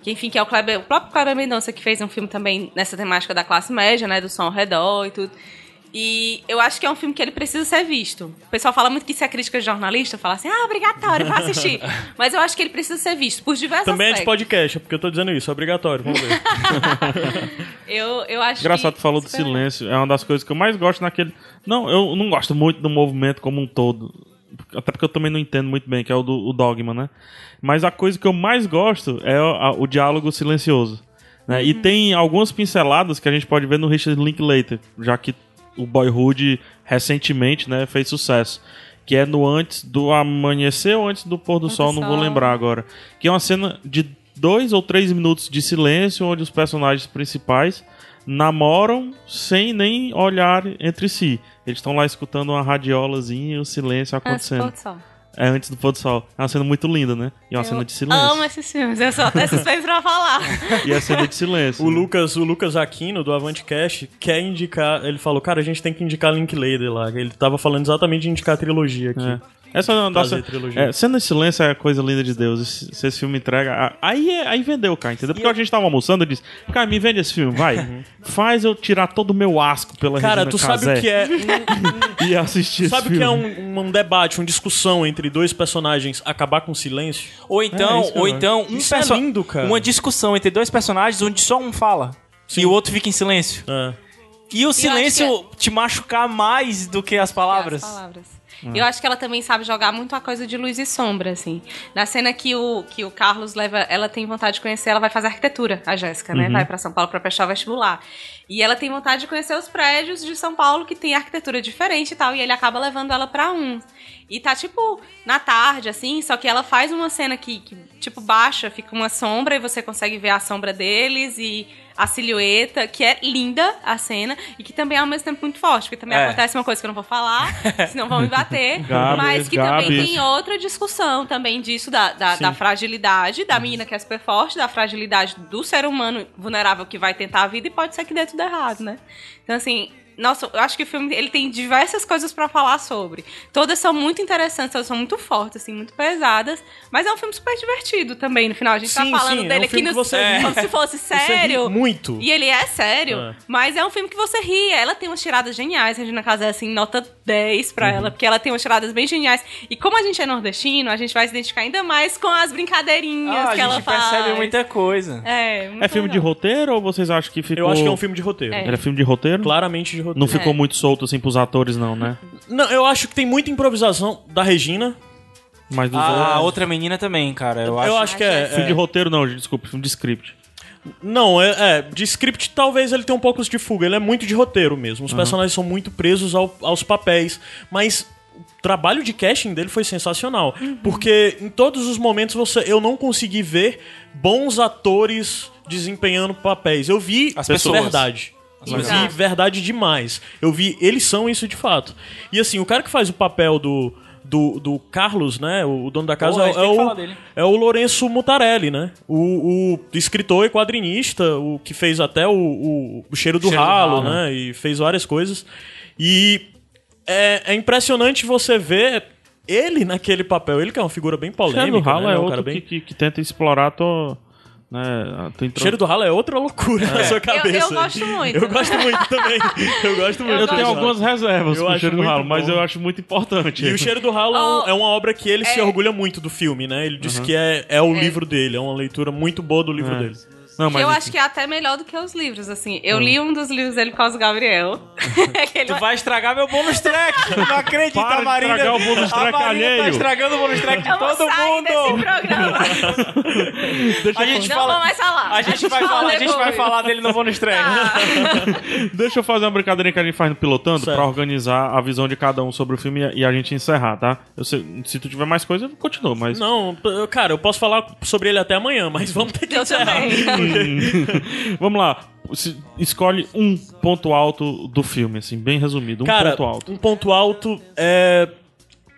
que, enfim, que é o, Kleber, o próprio Kleber Mendonça, que fez um filme também nessa temática da classe média, né? Do som ao redor e tudo. E eu acho que é um filme que ele precisa ser visto. O pessoal fala muito que isso é crítica de jornalista, fala assim, ah, obrigatório pra assistir. Mas eu acho que ele precisa ser visto, por diversos
Também é de
aspectos.
podcast, é porque eu tô dizendo isso, é obrigatório, vamos ver.
Eu, eu acho
Engraçado,
que...
tu falou do silêncio. É uma das coisas que eu mais gosto naquele. Não, eu não gosto muito do movimento como um todo. Até porque eu também não entendo muito bem, que é o do o dogma, né? Mas a coisa que eu mais gosto é o, a- o diálogo silencioso. Né? E tem algumas pinceladas que a gente pode ver no Richard Linklater, já que o Boyhood recentemente né, fez sucesso. Que é no antes do amanhecer ou antes do pôr do sol, não vou lembrar agora. Que é uma cena de dois ou três minutos de silêncio, onde os personagens principais namoram sem nem olhar entre si. Eles estão lá escutando uma radiolazinha e o silêncio
Antes do
acontecendo.
pôr do sol.
É antes do pôr do sol. É uma cena muito linda, né? E é uma
Eu
cena de silêncio.
amo esses filmes, eu sou até suspeito pra falar.
E é cena de silêncio.
O
né?
Lucas, o Lucas Aquino, do Avante Cash, quer indicar. Ele falou, cara, a gente tem que indicar Linklater lá. Ele tava falando exatamente de indicar a trilogia aqui.
É. Essa é uma das.
Trazer trilogia.
É, cena de silêncio é a coisa linda de Deus. Esse- Se esse filme entrega. Aí, é- aí vendeu, cara, entendeu? Porque a gente tava almoçando e disse: Cara, me vende esse filme, vai. Faz eu tirar todo o meu asco pela
Cara,
Regina
tu sabe o que é.
E assistir
Sabe o que é um, um debate, uma discussão entre dois personagens acabar com silêncio?
Ou então,
É, que eu
ou então um
Isso é lindo, cara.
uma discussão entre dois personagens onde só um fala e o outro fica em silêncio.
É.
E o silêncio te machucar mais do que as palavras.
As palavras. Eu acho que ela também sabe jogar muito a coisa de luz e sombra, assim. Na cena que o, que o Carlos leva, ela tem vontade de conhecer, ela vai fazer arquitetura, a Jéssica, né? Vai pra São Paulo pra prestar o vestibular. E ela tem vontade de conhecer os prédios de São Paulo que tem arquitetura diferente e tal, e ele acaba levando ela pra um. E tá, tipo, na tarde, assim, só que ela faz uma cena que, que, tipo, baixa, fica uma sombra e você consegue ver a sombra deles e a silhueta, que é linda a cena, e que também é ao mesmo tempo muito forte, porque também
É.
acontece uma coisa que eu não vou falar, senão vão me bater,
Gabs,
mas que também
Gabs.
tem outra discussão também disso, da, da, da fragilidade da menina que é super forte, da fragilidade do ser humano vulnerável que vai tentar a vida e pode ser que dê tudo errado, né? Então, assim, Nossa, eu acho que o filme ele tem diversas coisas pra falar sobre. Todas são muito interessantes, todas são muito fortes, assim, muito pesadas. Mas é um filme super divertido também. No final, a gente
Sim,
tá falando
sim, é
dele
um
aqui no,
você
como se fosse
Você ri
sério.
muito.
E ele é sério,
É.
mas é um filme que você ri. Ela tem umas tiradas geniais. A Regina Casé, assim, nota 10 pra
Uhum.
ela, porque ela tem umas tiradas bem geniais. E como a gente é nordestino, a gente vai se identificar ainda mais com as brincadeirinhas
Ah, a
que ela
gente
faz.
percebe muita coisa.
É, muito
É filme de
legal.
roteiro ou vocês acham que ficou...
Eu acho que é um filme de roteiro.
É.
Ele é filme de roteiro?
Claramente de roteiro.
Não ficou
É.
muito solto assim pros atores, não, né?
Não, eu acho que tem muita improvisação da Regina.
Mas dos
A
outros...
outra menina também, cara. Eu,
Eu
acho.
acho que é.
Filme
é-
de roteiro não, desculpa, filme de script.
Não, é, é, de script talvez ele tenha um pouco de fuga. Ele é muito de roteiro mesmo. Os personagens são muito presos ao- aos papéis. Mas o trabalho de casting dele foi sensacional. Porque em todos os momentos você, eu não consegui ver bons atores desempenhando papéis. Eu vi
As pessoas.
verdade. Vi
Exato.
verdade demais. Eu vi, eles são isso de fato. E assim, o cara que faz o papel do. Do, do Carlos, né? O, o dono da casa
Porra,
é,
que
o, é o Lourenço Mutarelli, né? O, o escritor e quadrinista, o que fez até o, o, o Cheiro do
Cheiro do
Ralo,
Ralo.
né? E fez várias coisas. E é, é impressionante você ver ele naquele papel. Ele que é uma figura bem polêmica,
Cheiro do Ralo
né?
é
um
outro
cara bem...
que, que, que tenta explorar a tua... Né, a tua intro-
Cheiro do Ralo é outra loucura na sua cabeça.
eu gosto muito.
Eu gosto muito também. Eu gosto muito.
Eu tenho algumas reservas
Eu
com o Cheiro do Ralo, mas
bom.
eu acho muito importante.
E o Cheiro do Ralo é
Oh,
é uma obra que ele se
é.
orgulha muito do filme, né? Ele disse que é, é o livro dele, é uma leitura muito boa do livro
É.
dele.
Não,
Que
mas
eu
enfim.
acho que é até melhor do que os livros, assim. Eu li um dos livros dele por causa do Gabriel. Aquele-
Tu vai estragar meu bônus track! Não acredito,
Para
a Marina.
estragar o bônus
a
track
Marina
alheio.
tá estragando o bônus track de
Eu
todo
desse
mundo!
programa.
Deixa,
A gente
Não
fala.
vou mais falar.
A gente vai falar, a gente vai falar dele no bônus track.
Ah,
deixa eu fazer uma brincadeirinha que a gente faz no Pilotando
Certo.
pra organizar a visão de cada um sobre o filme e a- a gente encerrar, tá? Eu sei- se tu tiver mais coisa, continua, mas...
Não, cara, eu posso falar sobre ele até amanhã, mas vamos ter que
eu
encerrar.
também.
Vamos lá. Escolhe um ponto alto do filme, assim, bem resumido. Um
Cara,
ponto alto.
um ponto alto é,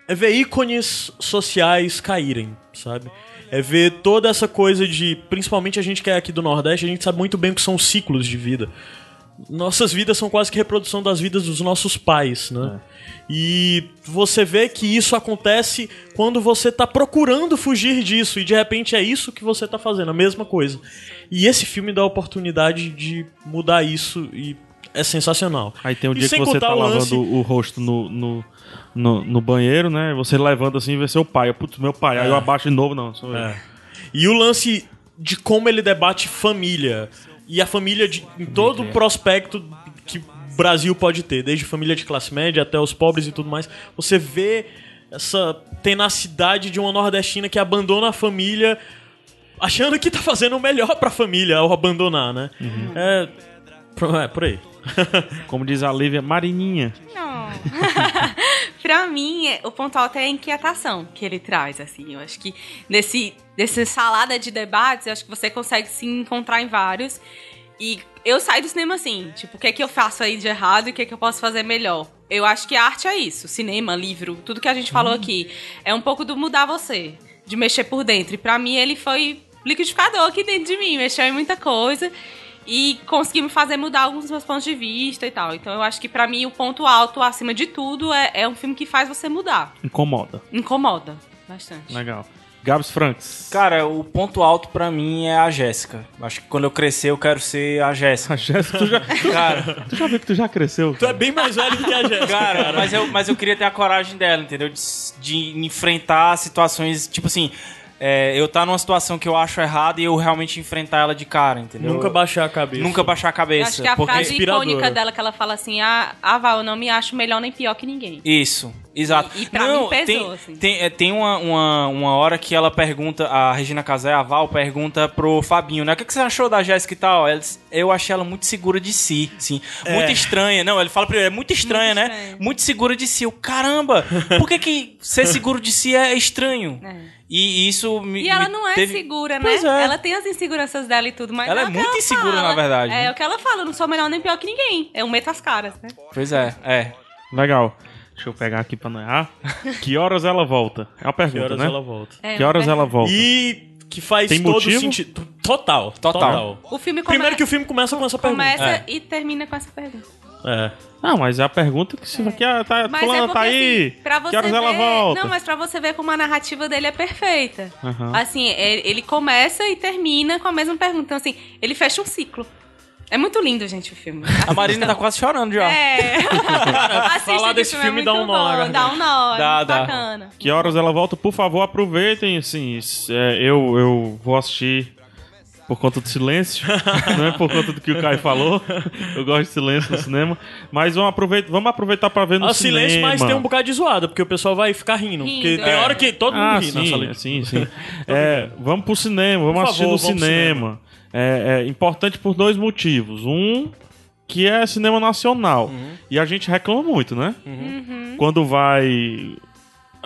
é ver ícones sociais caírem, sabe? É ver toda essa coisa de. Principalmente a gente que é aqui do Nordeste, a gente sabe muito bem o que são ciclos de vida. Nossas vidas são quase que reprodução das vidas dos nossos pais, né? E você vê que isso acontece quando você tá procurando fugir disso e de repente é isso que você tá fazendo, a mesma coisa. E esse filme dá a oportunidade de mudar isso e é sensacional.
Aí tem o
E
dia que você tá
o
lavando
lance-
o rosto no, no, no, no banheiro, né? Você levanta assim e vê seu pai. Putz, meu pai. Aí eu abaixo de novo, não. Sou eu.
É. E o lance de como ele debate família. E a família de, em todo o prospecto que o Brasil pode ter, desde família de classe média até os pobres e tudo mais. Você vê essa tenacidade de uma nordestina que abandona a família achando que tá fazendo o melhor pra família ao abandonar, né? É, pro- é, por aí.
Como diz a Lívia, Marininha.
Não. pra mim, é- o ponto alto é a inquietação que ele traz, assim. Eu acho que nesse, nesse salada de debates, eu acho que você consegue se encontrar em vários. E eu saio do cinema assim, tipo, o que é que eu faço aí de errado e o que é que eu posso fazer melhor? Eu acho que a arte é isso. Cinema, livro, tudo que a gente falou aqui. É um pouco do mudar você, de mexer por dentro. E pra mim, ele foi liquidificador aqui dentro de mim, mexeu em muita coisa e conseguiu me fazer mudar alguns dos meus pontos de vista e tal. Então eu acho que pra mim o ponto alto, acima de tudo, é, é um filme que faz você mudar.
Incomoda.
Incomoda bastante.
Legal. Gabs Franks.
Cara, o ponto alto pra mim é a Jéssica. Acho que quando eu crescer eu quero ser a Jéssica.
A Jéssica, tu já,
Cara,
tu já viu que tu já cresceu?
Tu é bem mais velho do que a Jéssica.
cara, mas eu, mas eu queria ter a coragem dela, entendeu? De, de enfrentar situações, tipo assim, é, eu tá numa situação que eu acho errada e eu realmente enfrentar ela de cara, entendeu?
Nunca baixar a cabeça.
Nunca baixar a
Eu
cabeça.
acho que a
porque...
frase icônica dela que ela fala assim: ah, ah, Val, eu não me acho melhor nem pior que ninguém.
Isso, exato.
E- e pra
Não,
mim pesou,
tem,
assim.
Tem, é, tem uma, uma, uma hora que ela pergunta, a Regina Casé, a Val, pergunta pro Fabinho, né? O que, que você achou da Jéssica e tal? Ela diz, eu achei ela muito segura de si, assim. Muito estranha. Não, ele fala primeiro, é muito estranha,
Muito
né?
estranha.
Muito segura de si. Eu, caramba, por que, que ser seguro de si é estranho?
É.
E isso me.
E ela
me
não é
teve-
segura, né?
Pois é.
Ela tem as inseguranças dela e tudo, mas
Ela é
que
muito insegura,
fala.
na verdade,
É
né?
o que ela fala, eu não sou melhor nem pior que ninguém. Eu meto as caras, né?
Pois é, é.
Legal. Deixa eu pegar aqui pra não errar. Que horas ela volta? É uma
Que
pergunta,
horas
né?
ela volta.
É,
Que horas
é.
ela volta?
E que faz
Tem
todo
motivo?
sentido. Total,
Total.
total.
O filme come...
Primeiro que o filme começa com essa pergunta.
começa
É.
e termina com essa pergunta.
É.
Não, mas é a pergunta que, se, que a, tá,
Mas
fulana
é porque,
tá aí,
assim, pra você
que horas
ver...
ela volta?
Não, mas pra você ver como a narrativa dele é perfeita.
Aham.
Assim, é- ele começa e termina com a mesma pergunta. Então, assim, ele fecha um ciclo. É muito lindo, gente, o filme.
A Marina tá quase chorando já.
É.
Falar desse
esse
filme
é
dá
muito
um nó
bom,
garganta.
Dá um nó, é
Dá,
muito
dá.
bacana.
Que horas ela volta? Por favor, aproveitem, assim, é, eu, eu vou assistir por conta do silêncio, não é por conta do que o Caio falou. Eu gosto de silêncio no cinema, mas vamos aproveitar, vamos aproveitar para ver no cinema.
silêncio, mas tem um bocado de zoada, porque o pessoal vai ficar rindo.
Rindo,
porque tem
é.
hora que todo mundo
Ah,
ri na sala.
sim, sim, sim. É, vamos pro cinema, vamos
Por
assistir
favor,
no
vamos pro
cinema. É, é importante por dois motivos. Um, que é cinema nacional.
Uhum.
E a gente reclama muito, né? Quando vai.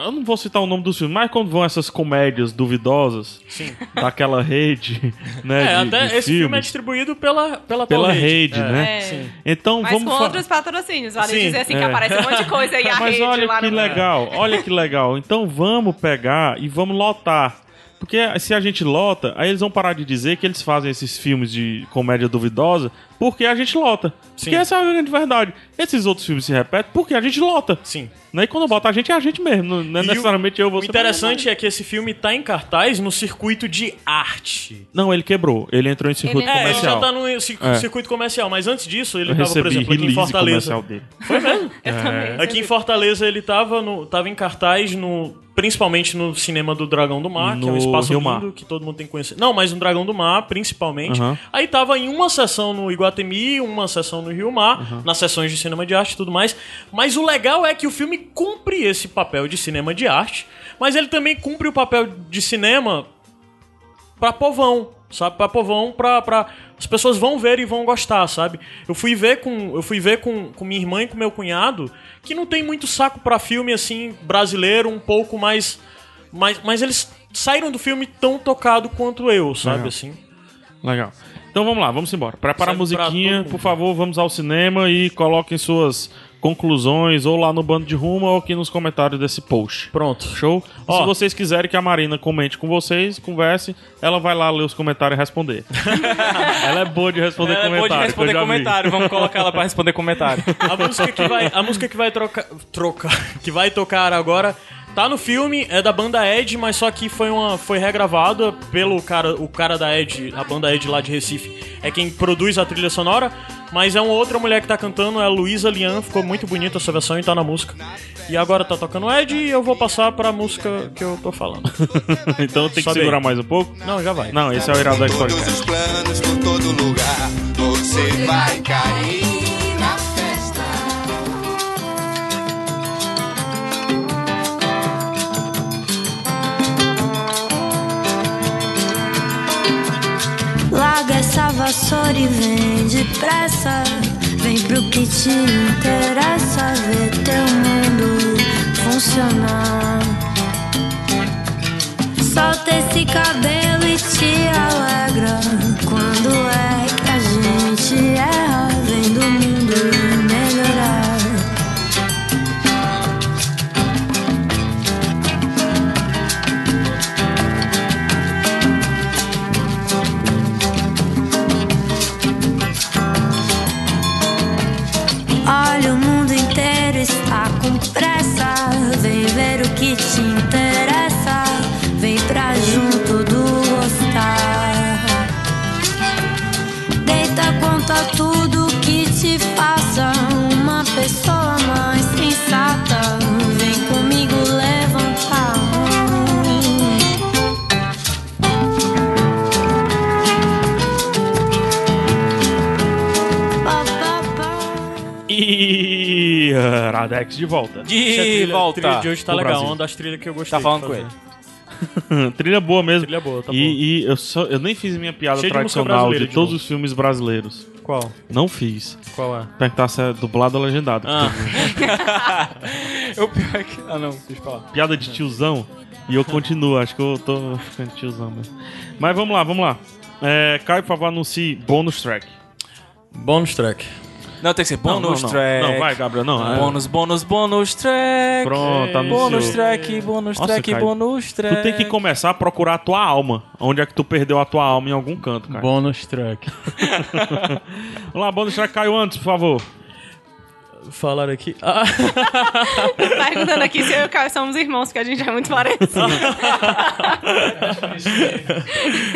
Eu não vou citar o nome dos filmes, mas quando vão essas comédias duvidosas
Sim.
daquela rede, né?
É,
de-
até
de
esse filme é
filmes,
distribuído pela, pela,
pela rede,
É.
né?
É.
Sim.
Então
Mas
vamos
com outros patrocínios. Vale
Sim,
dizer assim
é.
que aparece um monte de coisa aí, a
Mas
rede
olha
lá
que
no...
legal, olha que legal. Então vamos pegar e vamos lotar. Porque se a gente lota, aí eles vão parar de dizer que eles fazem esses filmes de comédia duvidosa porque a gente lota.
Sim.
Porque essa é a grande verdade. Esses outros filmes se repetem porque a gente lota.
Sim.
Né? E quando bota a gente, é a gente mesmo. Não é
E o-
necessariamente eu,
O
você.
interessante é que esse filme tá em cartaz no circuito de arte.
Não, ele quebrou. Ele entrou em circuito
Ele-
É, ele
comercial.
já tá no
É.
circuito comercial, mas antes disso ele
Eu
tava, por exemplo, aqui em Fortaleza.
comercial dele.
Foi mesmo?
Eu também.
Aqui em Fortaleza ele tava, no, tava em cartaz, no, principalmente no cinema do Dragão do Mar, que é um
No
espaço
Rio
lindo
Mar.
que todo mundo tem que conhecer. Não, mas no Dragão do Mar, principalmente.
Aham.
Aí tava em uma sessão no Iguatemi, uma sessão no Rio Mar, nas sessões de cinema de arte e tudo mais. Mas o legal é que o filme cumpre esse papel de cinema de arte, mas ele também cumpre o papel de cinema pra povão, sabe? Pra povão, pra, pra... As pessoas vão ver e vão gostar, sabe? Eu fui ver com, eu fui ver com, com minha irmã e com meu cunhado, que não tem muito saco pra filme, assim, brasileiro, um pouco mais... Mas, mas eles saíram do filme tão tocado quanto eu, sabe?
Legal.
Assim.
Legal. Então vamos lá, vamos embora. Prepara a musiquinha, por favor, vamos ao cinema e coloquem suas conclusões ou lá no bando de rumo ou aqui nos comentários desse post.
Pronto.
Show?
Ó.
se vocês quiserem que a Marina comente com vocês, converse, ela vai lá ler os comentários e responder. ela é boa de responder
Ela é boa
comentário.
de responder
vi.
comentário. Vamos colocar ela pra responder comentário.
A música que vai, a música que vai trocar, trocar, que vai tocar agora tá no filme, é da banda Ed, mas só que foi uma foi regravada pelo cara, o cara da Ed, a banda Ed lá de Recife, é quem produz a trilha sonora, mas é uma outra mulher que tá cantando, é a Luísa Lian, ficou muito bonita essa versão e tá na música. E agora tá tocando Ed e eu vou passar pra música que eu tô falando.
então tem que
Sobe
segurar
aí.
mais um pouco.
Não, já vai.
Não, esse é o Iradex
Todos
Podcast.
os planos por todo lugar, você vai cair
Larga essa vassoura e vem depressa. Vem pro que te interessa. Ver teu mundo funcionar. Solta esse cabelo e te alegra. Quando é que a gente erra? Vem do que te interessa. Vem pra junto do gostar. Deita conta tudo que te faça uma pessoa mais sensata. Vem comigo levantar.
E Iradex de volta.
De
trilha-
volta.
trilha de hoje tá legal,
Brasil.
uma das trilhas que eu gostei.
Tá falando com ele.
Trilha boa mesmo.
Trilha boa, tá
e, e eu, só, eu nem fiz minha piada
Cheio
tradicional de,
de
todos
novo.
os filmes brasileiros.
Qual?
Não fiz.
Qual é?
Perguntar se é dublado ou legendado.
Ah.
O pior é que. Ah, não, deixa eu falar.
Piada de tiozão. E eu continuo, acho que eu tô ficando tiozão mesmo. Mas vamos lá, vamos lá. É, Caio, por favor, anuncie bônus track.
Bonus track.
Não, tem que ser bônus
não, não,
track.
Não, vai, Gabriel, não. é.
Bônus, bônus, bônus track.
Pronto, anunciou.
Bônus track, bônus
Nossa,
track,
Caio,
bônus track.
Tu tem que começar a procurar a tua alma. Onde é que tu perdeu a tua alma em algum canto, cara.
Bonus track.
Vamos lá, bônus track Caio antes, por favor.
Falar aqui? Ah,
Perguntando aqui se eu e o Caio somos irmãos, porque a gente é muito parecido.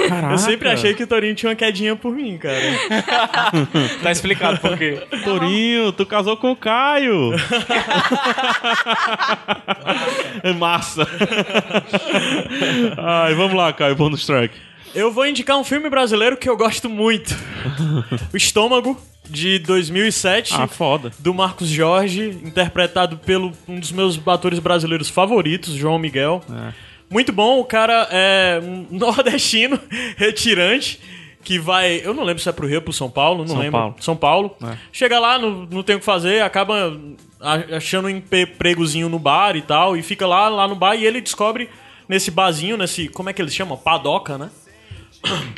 Caraca.
eu sempre achei que o Torinho tinha uma quedinha por mim, cara.
Tá explicado por quê.
Torinho, tu casou com o Caio. é massa. Ai, vamos lá, Caio, bônus track.
Eu vou indicar um filme brasileiro que eu gosto muito. o Estômago, de 2007.
Ah, foda.
do Marcos Jorge, interpretado pelo um dos meus atores brasileiros favoritos, João Miguel. Muito bom, o cara é um nordestino retirante que vai, eu não lembro se é pro Rio ou pro São Paulo, não
São
lembro.
Paulo.
São Paulo.
É.
Chega lá, não, não tem o que fazer, acaba achando um empregozinho no bar e tal, e fica lá, lá no bar e ele descobre nesse barzinho, nesse, como é que eles chamam? Padoca, né?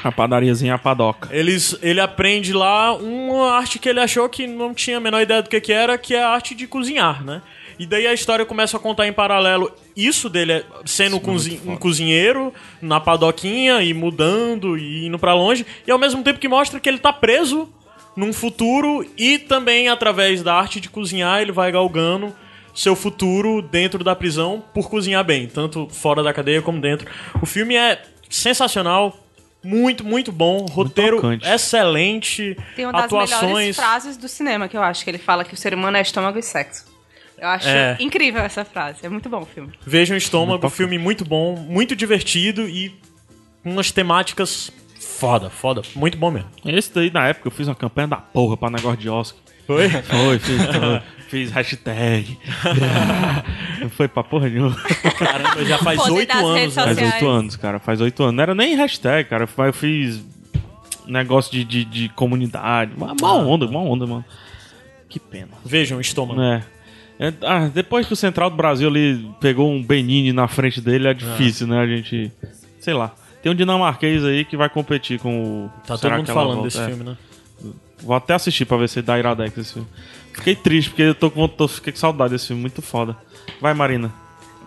A padariazinha a padoca.
Eles, ele aprende lá uma arte que ele achou que não tinha a menor ideia do que, que era, que é a arte de cozinhar, né? E daí a história começa a contar em paralelo isso dele é sendo cozi- um cozinheiro na padoquinha e mudando e indo pra longe, e ao mesmo tempo que mostra que ele tá preso num futuro e também através da arte de cozinhar ele vai galgando seu futuro dentro da prisão por cozinhar bem, tanto fora da cadeia como dentro. O filme é sensacional, muito, muito bom, roteiro
tocante.
excelente,
Tem uma das melhores
atuações.
frases do cinema que eu acho, que ele fala que o ser humano é estômago e sexo. Eu acho
É.
incrível essa frase. É muito bom o filme.
Vejam Estômago, filme muito bom, muito divertido e umas temáticas foda, foda, muito bom mesmo.
Esse daí, na época, eu fiz uma campanha da porra pra negócio de Oscar.
Foi?
Foi, fiz, fiz hashtag. Não foi pra porra nenhuma.
Caramba, já faz oito anos, né?
Faz oito anos, cara. Faz oito anos. Não era nem hashtag, cara. Eu fiz negócio de, de, de comunidade. Uma, uma onda, uma onda, mano. Que pena.
Vejam Estômago.
É. É, ah, depois que o Central do Brasil ali pegou um Benini na frente dele, é difícil, né? A gente. Sei lá. Tem um dinamarquês aí que vai competir com o.
Tá todo mundo falando
volta?
desse
É.
filme, né?
Vou até assistir pra ver se dá Iradex esse filme. Fiquei triste, porque eu tô com, tô, fiquei com saudade desse filme, muito foda. Vai, Marina.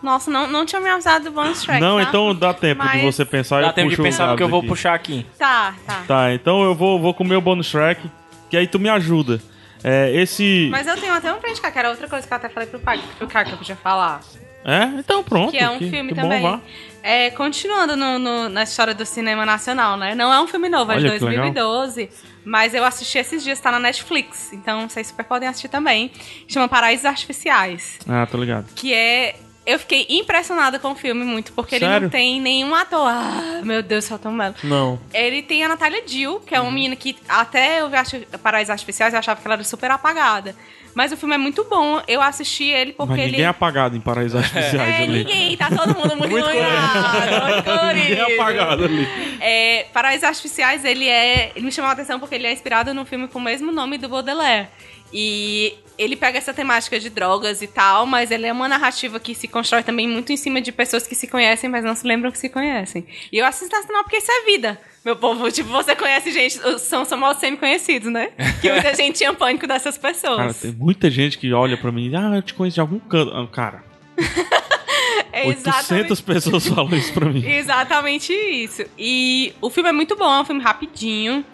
Nossa, não, não tinha me avisado do bonus track.
Não,
tá?
então dá tempo de
Mas-
você pensar e
Dá
eu
tempo de pensar porque eu vou
aqui.
puxar aqui.
Tá, tá.
Tá, então eu vou, vou com o meu bonus track, que aí tu me ajuda. É, esse.
Mas eu tenho até um pra indicar, que era outra coisa que eu até falei pro pai, pro cara que eu podia falar.
É? Então pronto.
Que é um
que,
filme
que
também.
Bom.
É, continuando no- no- na história do cinema nacional, né? Não é um filme novo, é de
Olha que legal.
2012. Mas eu assisti esses dias, tá na Netflix. Então vocês super podem assistir também. Chama Paraísos Artificiais.
Ah, tô ligado.
Que é. Eu fiquei impressionada com o filme muito, porque ele
Sério?
não tem nenhum ator. Ah, meu Deus, Celton Mello.
Não.
Ele tem a Natália Dill, que é
Uhum.
uma menina que até eu Arti- Paraísos Artificiais eu achava que ela era super apagada. Mas o filme é muito bom. Eu assisti ele porque
Mas
ele.
ninguém é apagado em Paraísos Artificiais
É,
ali.
ninguém, tá todo mundo muito, muito
Ninguém é
colorido.
apagado ali.
É, Paraísos Artificiais, ele é. Ele me chamou a atenção porque ele é inspirado num filme com o mesmo nome do Baudelaire. E ele pega essa temática de drogas e tal, mas ele é uma narrativa que se constrói também muito em cima de pessoas que se conhecem, mas não se lembram que se conhecem. E eu assisto nacional porque isso é vida. Meu povo, tipo, você conhece gente, são famosos semi-conhecidos, né? Que muita gente tinha pânico dessas pessoas.
Cara, tem muita gente que olha pra mim ah, eu te conheço de algum canto. Ah, Cara,
É
800 pessoas falam isso pra mim.
Exatamente isso. E o filme é muito bom, é um filme rapidinho.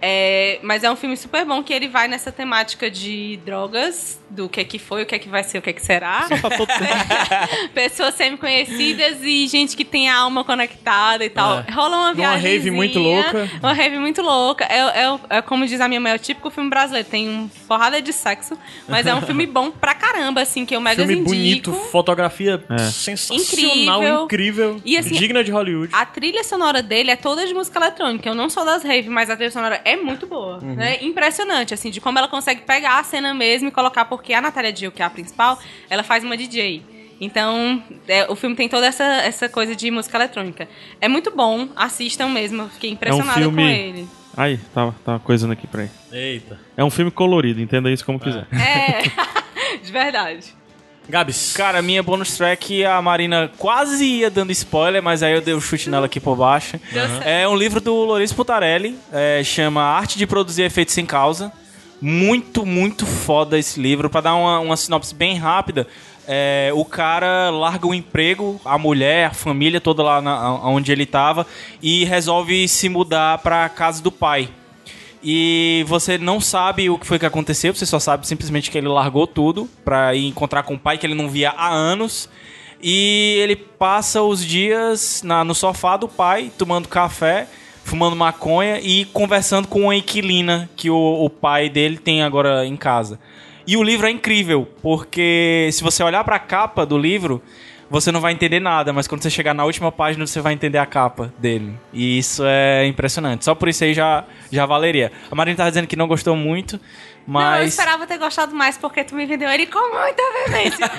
é, mas é um filme super bom que ele vai nessa temática de drogas, do que é que foi, o que é que vai ser, o que é que será. Pessoas semi-conhecidas e gente que tem a alma conectada e tal.
É.
Rola uma viagem.
rave muito louca.
Uma rave muito louca. É, é, é como diz a minha mãe, é o típico filme brasileiro. Tem um porrada de sexo, mas é um filme bom pra caramba, assim, que eu mega
Filme
indico.
bonito, fotografia
É.
sensacional,
Incrível.
incrível,
E assim,
digna de Hollywood.
A trilha sonora dele é toda de música eletrônica. Eu não sou das rave, mas a trilha sonora é muito boa.
Uhum.
Né? Impressionante, assim, de como ela consegue pegar a cena mesmo e colocar, porque a Natália Dill, que é a principal, ela faz uma DJ. Então, é, o filme tem toda essa, essa coisa de música eletrônica. É muito bom, assistam mesmo. Eu fiquei impressionada
É um filme-
com ele.
Aí, tá, tá coisando aqui pra aí.
Eita.
É um filme colorido, entenda isso como quiser.
É, de verdade.
Gabs.
Cara, minha bonus track, a Marina quase ia dando spoiler, mas aí eu dei o chute nela aqui por baixo.
Certo.
É um livro do Lourenço Putarelli, é, chama Arte de Produzir Efeitos Sem Causa. Muito, muito foda esse livro. Pra dar uma, uma sinopse bem rápida, é, o cara larga o emprego, a mulher, a família toda lá na, onde ele tava, e resolve se mudar pra casa do pai. E você não sabe o que foi que aconteceu, você só sabe simplesmente que ele largou tudo pra ir encontrar com o pai que ele não via há anos. E ele passa os dias na- no sofá do pai, tomando café, fumando maconha e conversando com uma inquilina que o, o pai dele tem agora em casa. E o livro é incrível, porque se você olhar pra capa do livro, você não vai entender nada, mas quando você chegar na última página, você vai entender a capa dele. E isso é impressionante. Só por isso aí já, já valeria. A Marina tá dizendo que não gostou muito,
Não, eu
mas.
esperava ter gostado mais porque tu me vendeu ele com muita veemência.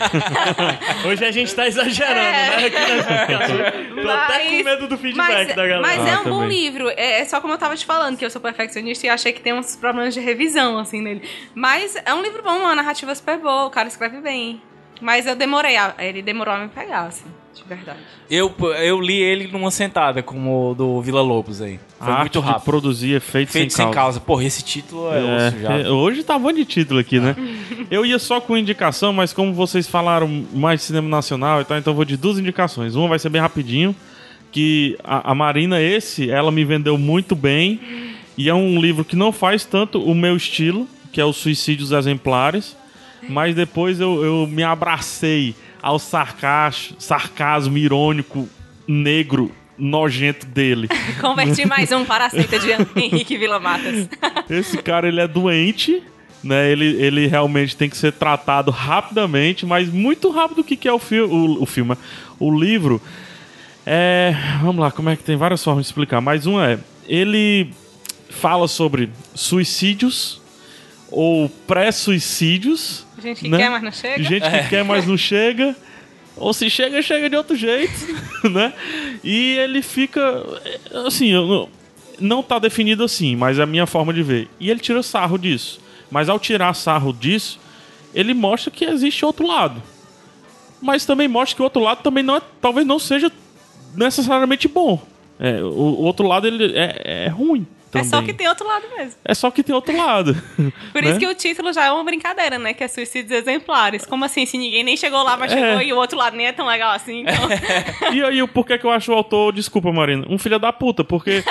Hoje a gente tá exagerando,
É.
né? Aqui indicação. Tô até com medo do feedback
mas,
da galera.
Mas é
Ah,
um bom
também.
livro. É, é só como eu tava te falando, que eu sou perfeccionista e achei que tem uns problemas de revisão, assim, nele. Mas é um livro bom, uma narrativa super boa, o cara escreve bem. Mas eu demorei, a, ele demorou a me pegar, assim, de verdade.
Eu, eu li ele numa sentada, como o do Vila Lobos aí. Foi
A
muito
arte de
rápido.
produzir efeitos
Feito
sem
sem
causa.
causa. Porra, esse título é,
É,
já.
é, hoje tá bom de título aqui, né? Eu ia só com indicação, mas como vocês falaram mais de cinema nacional e tal, então eu vou de duas indicações. Uma vai ser bem rapidinho, que a, a Marina, esse, ela me vendeu muito bem. E é um livro que não faz tanto o meu estilo, que é os Suicídios Exemplares. Mas depois eu, eu me abracei ao sarcasmo, sarcasmo irônico, negro, nojento dele.
Converti mais um para a seita de Henrique Vila Matas.
Esse cara, ele é doente, né? Ele, ele realmente tem que ser tratado rapidamente, mas muito rápido que, que é o, fi o, o filme. O livro é... Vamos lá, como é que tem várias formas de explicar. Mas um é... Ele fala sobre suicídios ou pré-suicídios.
Gente que
né?
quer, mas não chega.
Gente que quer, mas não chega. Ou se chega, chega de outro jeito, né? E ele fica. Assim, eu não, não tá definido assim, mas é a minha forma de ver. E ele tira sarro disso. Mas ao tirar sarro disso, ele mostra que existe outro lado. Mas também mostra que o outro lado também não é, talvez não seja necessariamente bom. É, o, o outro lado ele é, é ruim.
É
Também.
só que tem outro lado mesmo.
É só que tem outro lado.
Por
né?
isso que o título já é uma brincadeira, né? Que é Suicídios Exemplares. Como assim? Se ninguém nem chegou lá, mas
É.
chegou e o outro lado nem é tão legal assim. Então...
E aí, por que, que eu acho o autor, desculpa, Marina, um filho da puta? Porque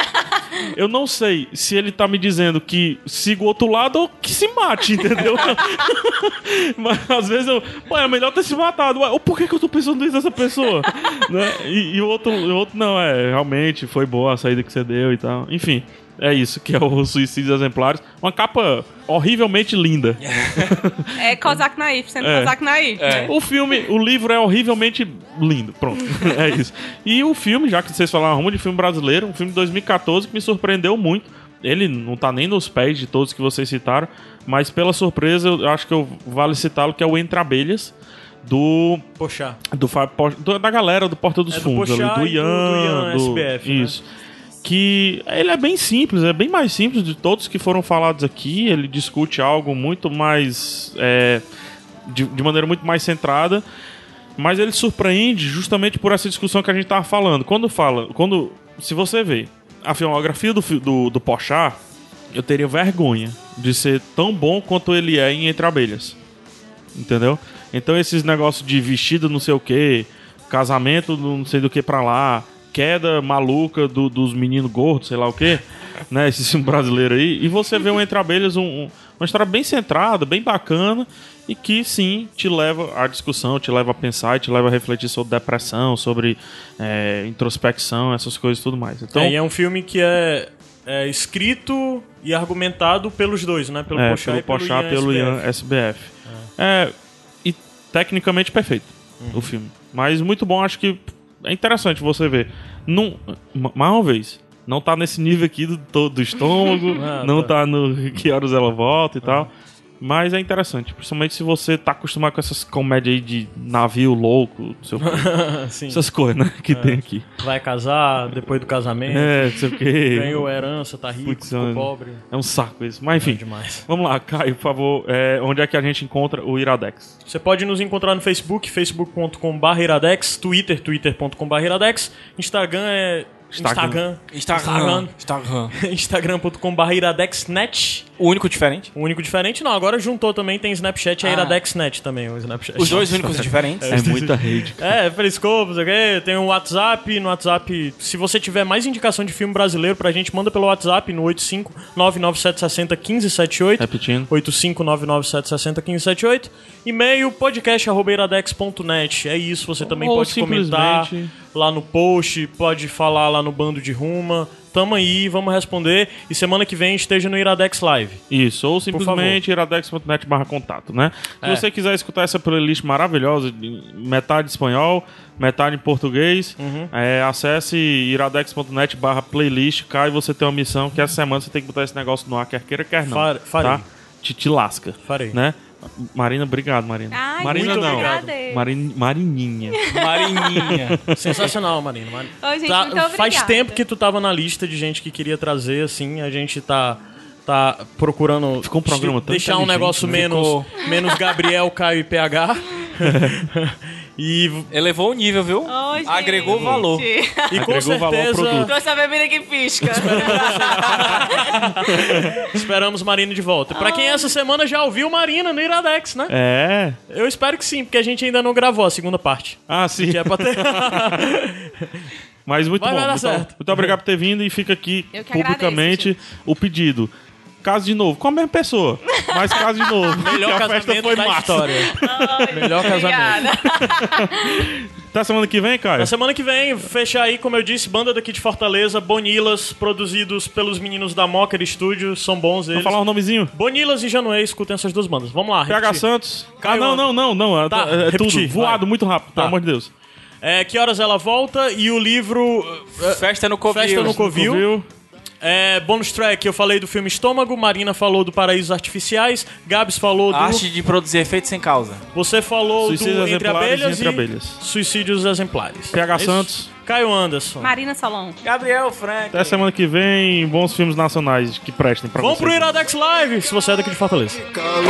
eu não sei se ele tá me dizendo que siga o outro lado ou que se mate, entendeu? Mas às vezes eu. Pô, é melhor ter se matado. Ué, por que, que eu tô pensando isso dessa pessoa? né? e, e o outro, o outro, não, é, realmente foi boa a saída que você deu e tal. Enfim. É isso, que é o Suicídios Exemplares. Uma capa horrivelmente linda.
É Kozak Naif, sendo
É.
Kozak Naif. né?
O filme, o livro é horrivelmente lindo. Pronto. é isso. E o filme, já que vocês falaram rumo de filme brasileiro, um filme de 2014 que me surpreendeu muito. Ele não tá nem nos pés de todos que vocês citaram, mas pela surpresa, eu acho que eu vale citá-lo, que é o Entre Abelhas, do.
Poxa.
do, do- da galera do Porta dos
É do
Fundos, ali,
Pochá
do
e do-
Ian,
do Ian
do-
SBF, né?
Que ele é bem simples, é bem mais simples de todos que foram falados aqui. Ele discute algo muito mais. é, de, de maneira muito mais centrada. Mas ele surpreende justamente por essa discussão que a gente tava falando. Quando fala. quando Se você vê a filmografia do, do, do Porchat, eu teria vergonha de ser tão bom quanto ele é em Entre Abelhas. Entendeu? Então esses negócios de vestido não sei o que, casamento não sei do que pra lá, queda maluca do- dos meninos gordos, sei lá o que, né? Esse filme brasileiro aí. E você vê um Entre Abelhas, um- um- uma história bem centrada, bem bacana, e que sim te leva à discussão, te leva a pensar, e te leva a refletir sobre depressão, sobre é, introspecção, essas coisas e tudo mais. Então,
É, e é um filme que é, é escrito e argumentado pelos dois, né? Pelo
é,
Pochá
pelo
e pelo
Pochá,
Ian
pelo
SBF.
Ian SBF. É, e tecnicamente perfeito
Uhum.
o filme. Mas muito bom, acho que é interessante você ver. Não, ma- mais uma vez, não tá nesse nível aqui do, do estômago,
Ah,
não
tá.
tá no que horas ela volta e tal. Mas é interessante, principalmente se você tá acostumado com essas comédias aí de navio louco, sei essas coisas, né, que tem aqui.
Vai casar depois do casamento.
É, não sei o quê.
Ganhou herança, tá rico,
Putz,
ficou
é-
pobre.
É um saco isso. Mas enfim,
demais.
vamos lá, Caio, por favor, é, onde é que a gente encontra o Iradex?
Você pode nos encontrar no Facebook, facebook.com.br iradex, Twitter, twitter.com.br iradex, Instagram é...
Instagram.
Instagram.
Instagram. Instagram.
Instagram.com.br iradexnet
O único diferente?
O único diferente, não. Agora juntou também, tem Snapchat e a
Ah.
IradexNet também, o Snapchat.
Os dois únicos diferentes?
É muita rede.
É, Periscope, não sei o quê. Tem um WhatsApp. No WhatsApp, se você tiver mais indicação de filme brasileiro pra gente, manda pelo WhatsApp no 85997601578.
Repetindo.
85997601578. E-mail podcast.iradex.net. É isso, você também
Ou
pode comentar
simplesmente-
lá no post, pode falar lá no bando de Ruma. Tamo aí, vamos responder. E semana que vem esteja no Iradex Live.
Isso, ou simplesmente iradex.net barra contato, né? Se
É.
você quiser escutar essa playlist maravilhosa, de metade em espanhol, metade em português,
Uhum.
é, acesse iradex.net barra playlist, cá e você tem uma missão que essa semana você tem que botar esse negócio no ar, quer queira, quer não.
Fare- farei.
Tá? Te, te lasca.
Farei.
Né? Marina, obrigado, Marina.
Ai,
Marina
muito
não.
obrigado.
Marin, Marininha.
Marininha.
Sensacional, Marina. Marina.
Ô, gente,
Tá-
muito
faz
obrigada.
tempo que tu tava na lista de gente que queria trazer, assim. A gente tá, tá procurando
Ficou um programa tão
deixar um negócio
né?
menos, menos Gabriel, Caio e PH. e,
Elevou o nível, viu?
Gente.
Agregou valor.
e com
Agregou valor ao
certeza
produto.
Trouxe a bebida que pisca.
esperamos Marina de volta. Pra quem essa semana já ouviu Marina no Iradex, né?
É.
Eu espero que sim, porque a gente ainda não gravou a segunda parte.
Ah, sim.
Que é pra ter.
Mas muito
Vai,
bom.
vai dar
muito,
certo.
muito obrigado por ter vindo e fica aqui publicamente o pedido. Caso de novo, com a mesma pessoa, mas caso de novo.
Melhor
que a festa
casamento
foi
da
massa.
história. Melhor casamento.
Até semana que vem, Caio.
Na semana que vem, fecha aí, como eu disse, banda daqui de Fortaleza, Bonilas, produzidos pelos meninos da Mocker Studio, são bons eles.
Vamos falar o nomezinho?
Bonilas e Januê, escutem essas duas bandas. Vamos lá,
PH
repetir.
Santos.
Caio
ah, não, não, não, não. É,
Tá,
é
repetir,
tudo. Voado
vai.
muito rápido, pelo
Tá.
amor de Deus.
É, que horas ela volta e o livro é,
Festa no Covil.
Festa no Covil. É, bonus track, eu falei do filme Estômago, Marina falou do Paraísos Artificiais, Gabs falou do...
Arte de produzir efeitos sem causa.
Você falou
Suicídios
do Entre
Exemplares e
Abelhas
Entre Abelhas.
Suicídios Exemplares.
PH
É isso?
Santos.
Caio Anderson.
Marina Solon.
Gabriel Frank.
Até semana que vem, bons filmes nacionais que prestem pra
Vamos
vocês.
pro Iradex Live, se você é daqui de Fortaleza.
daquela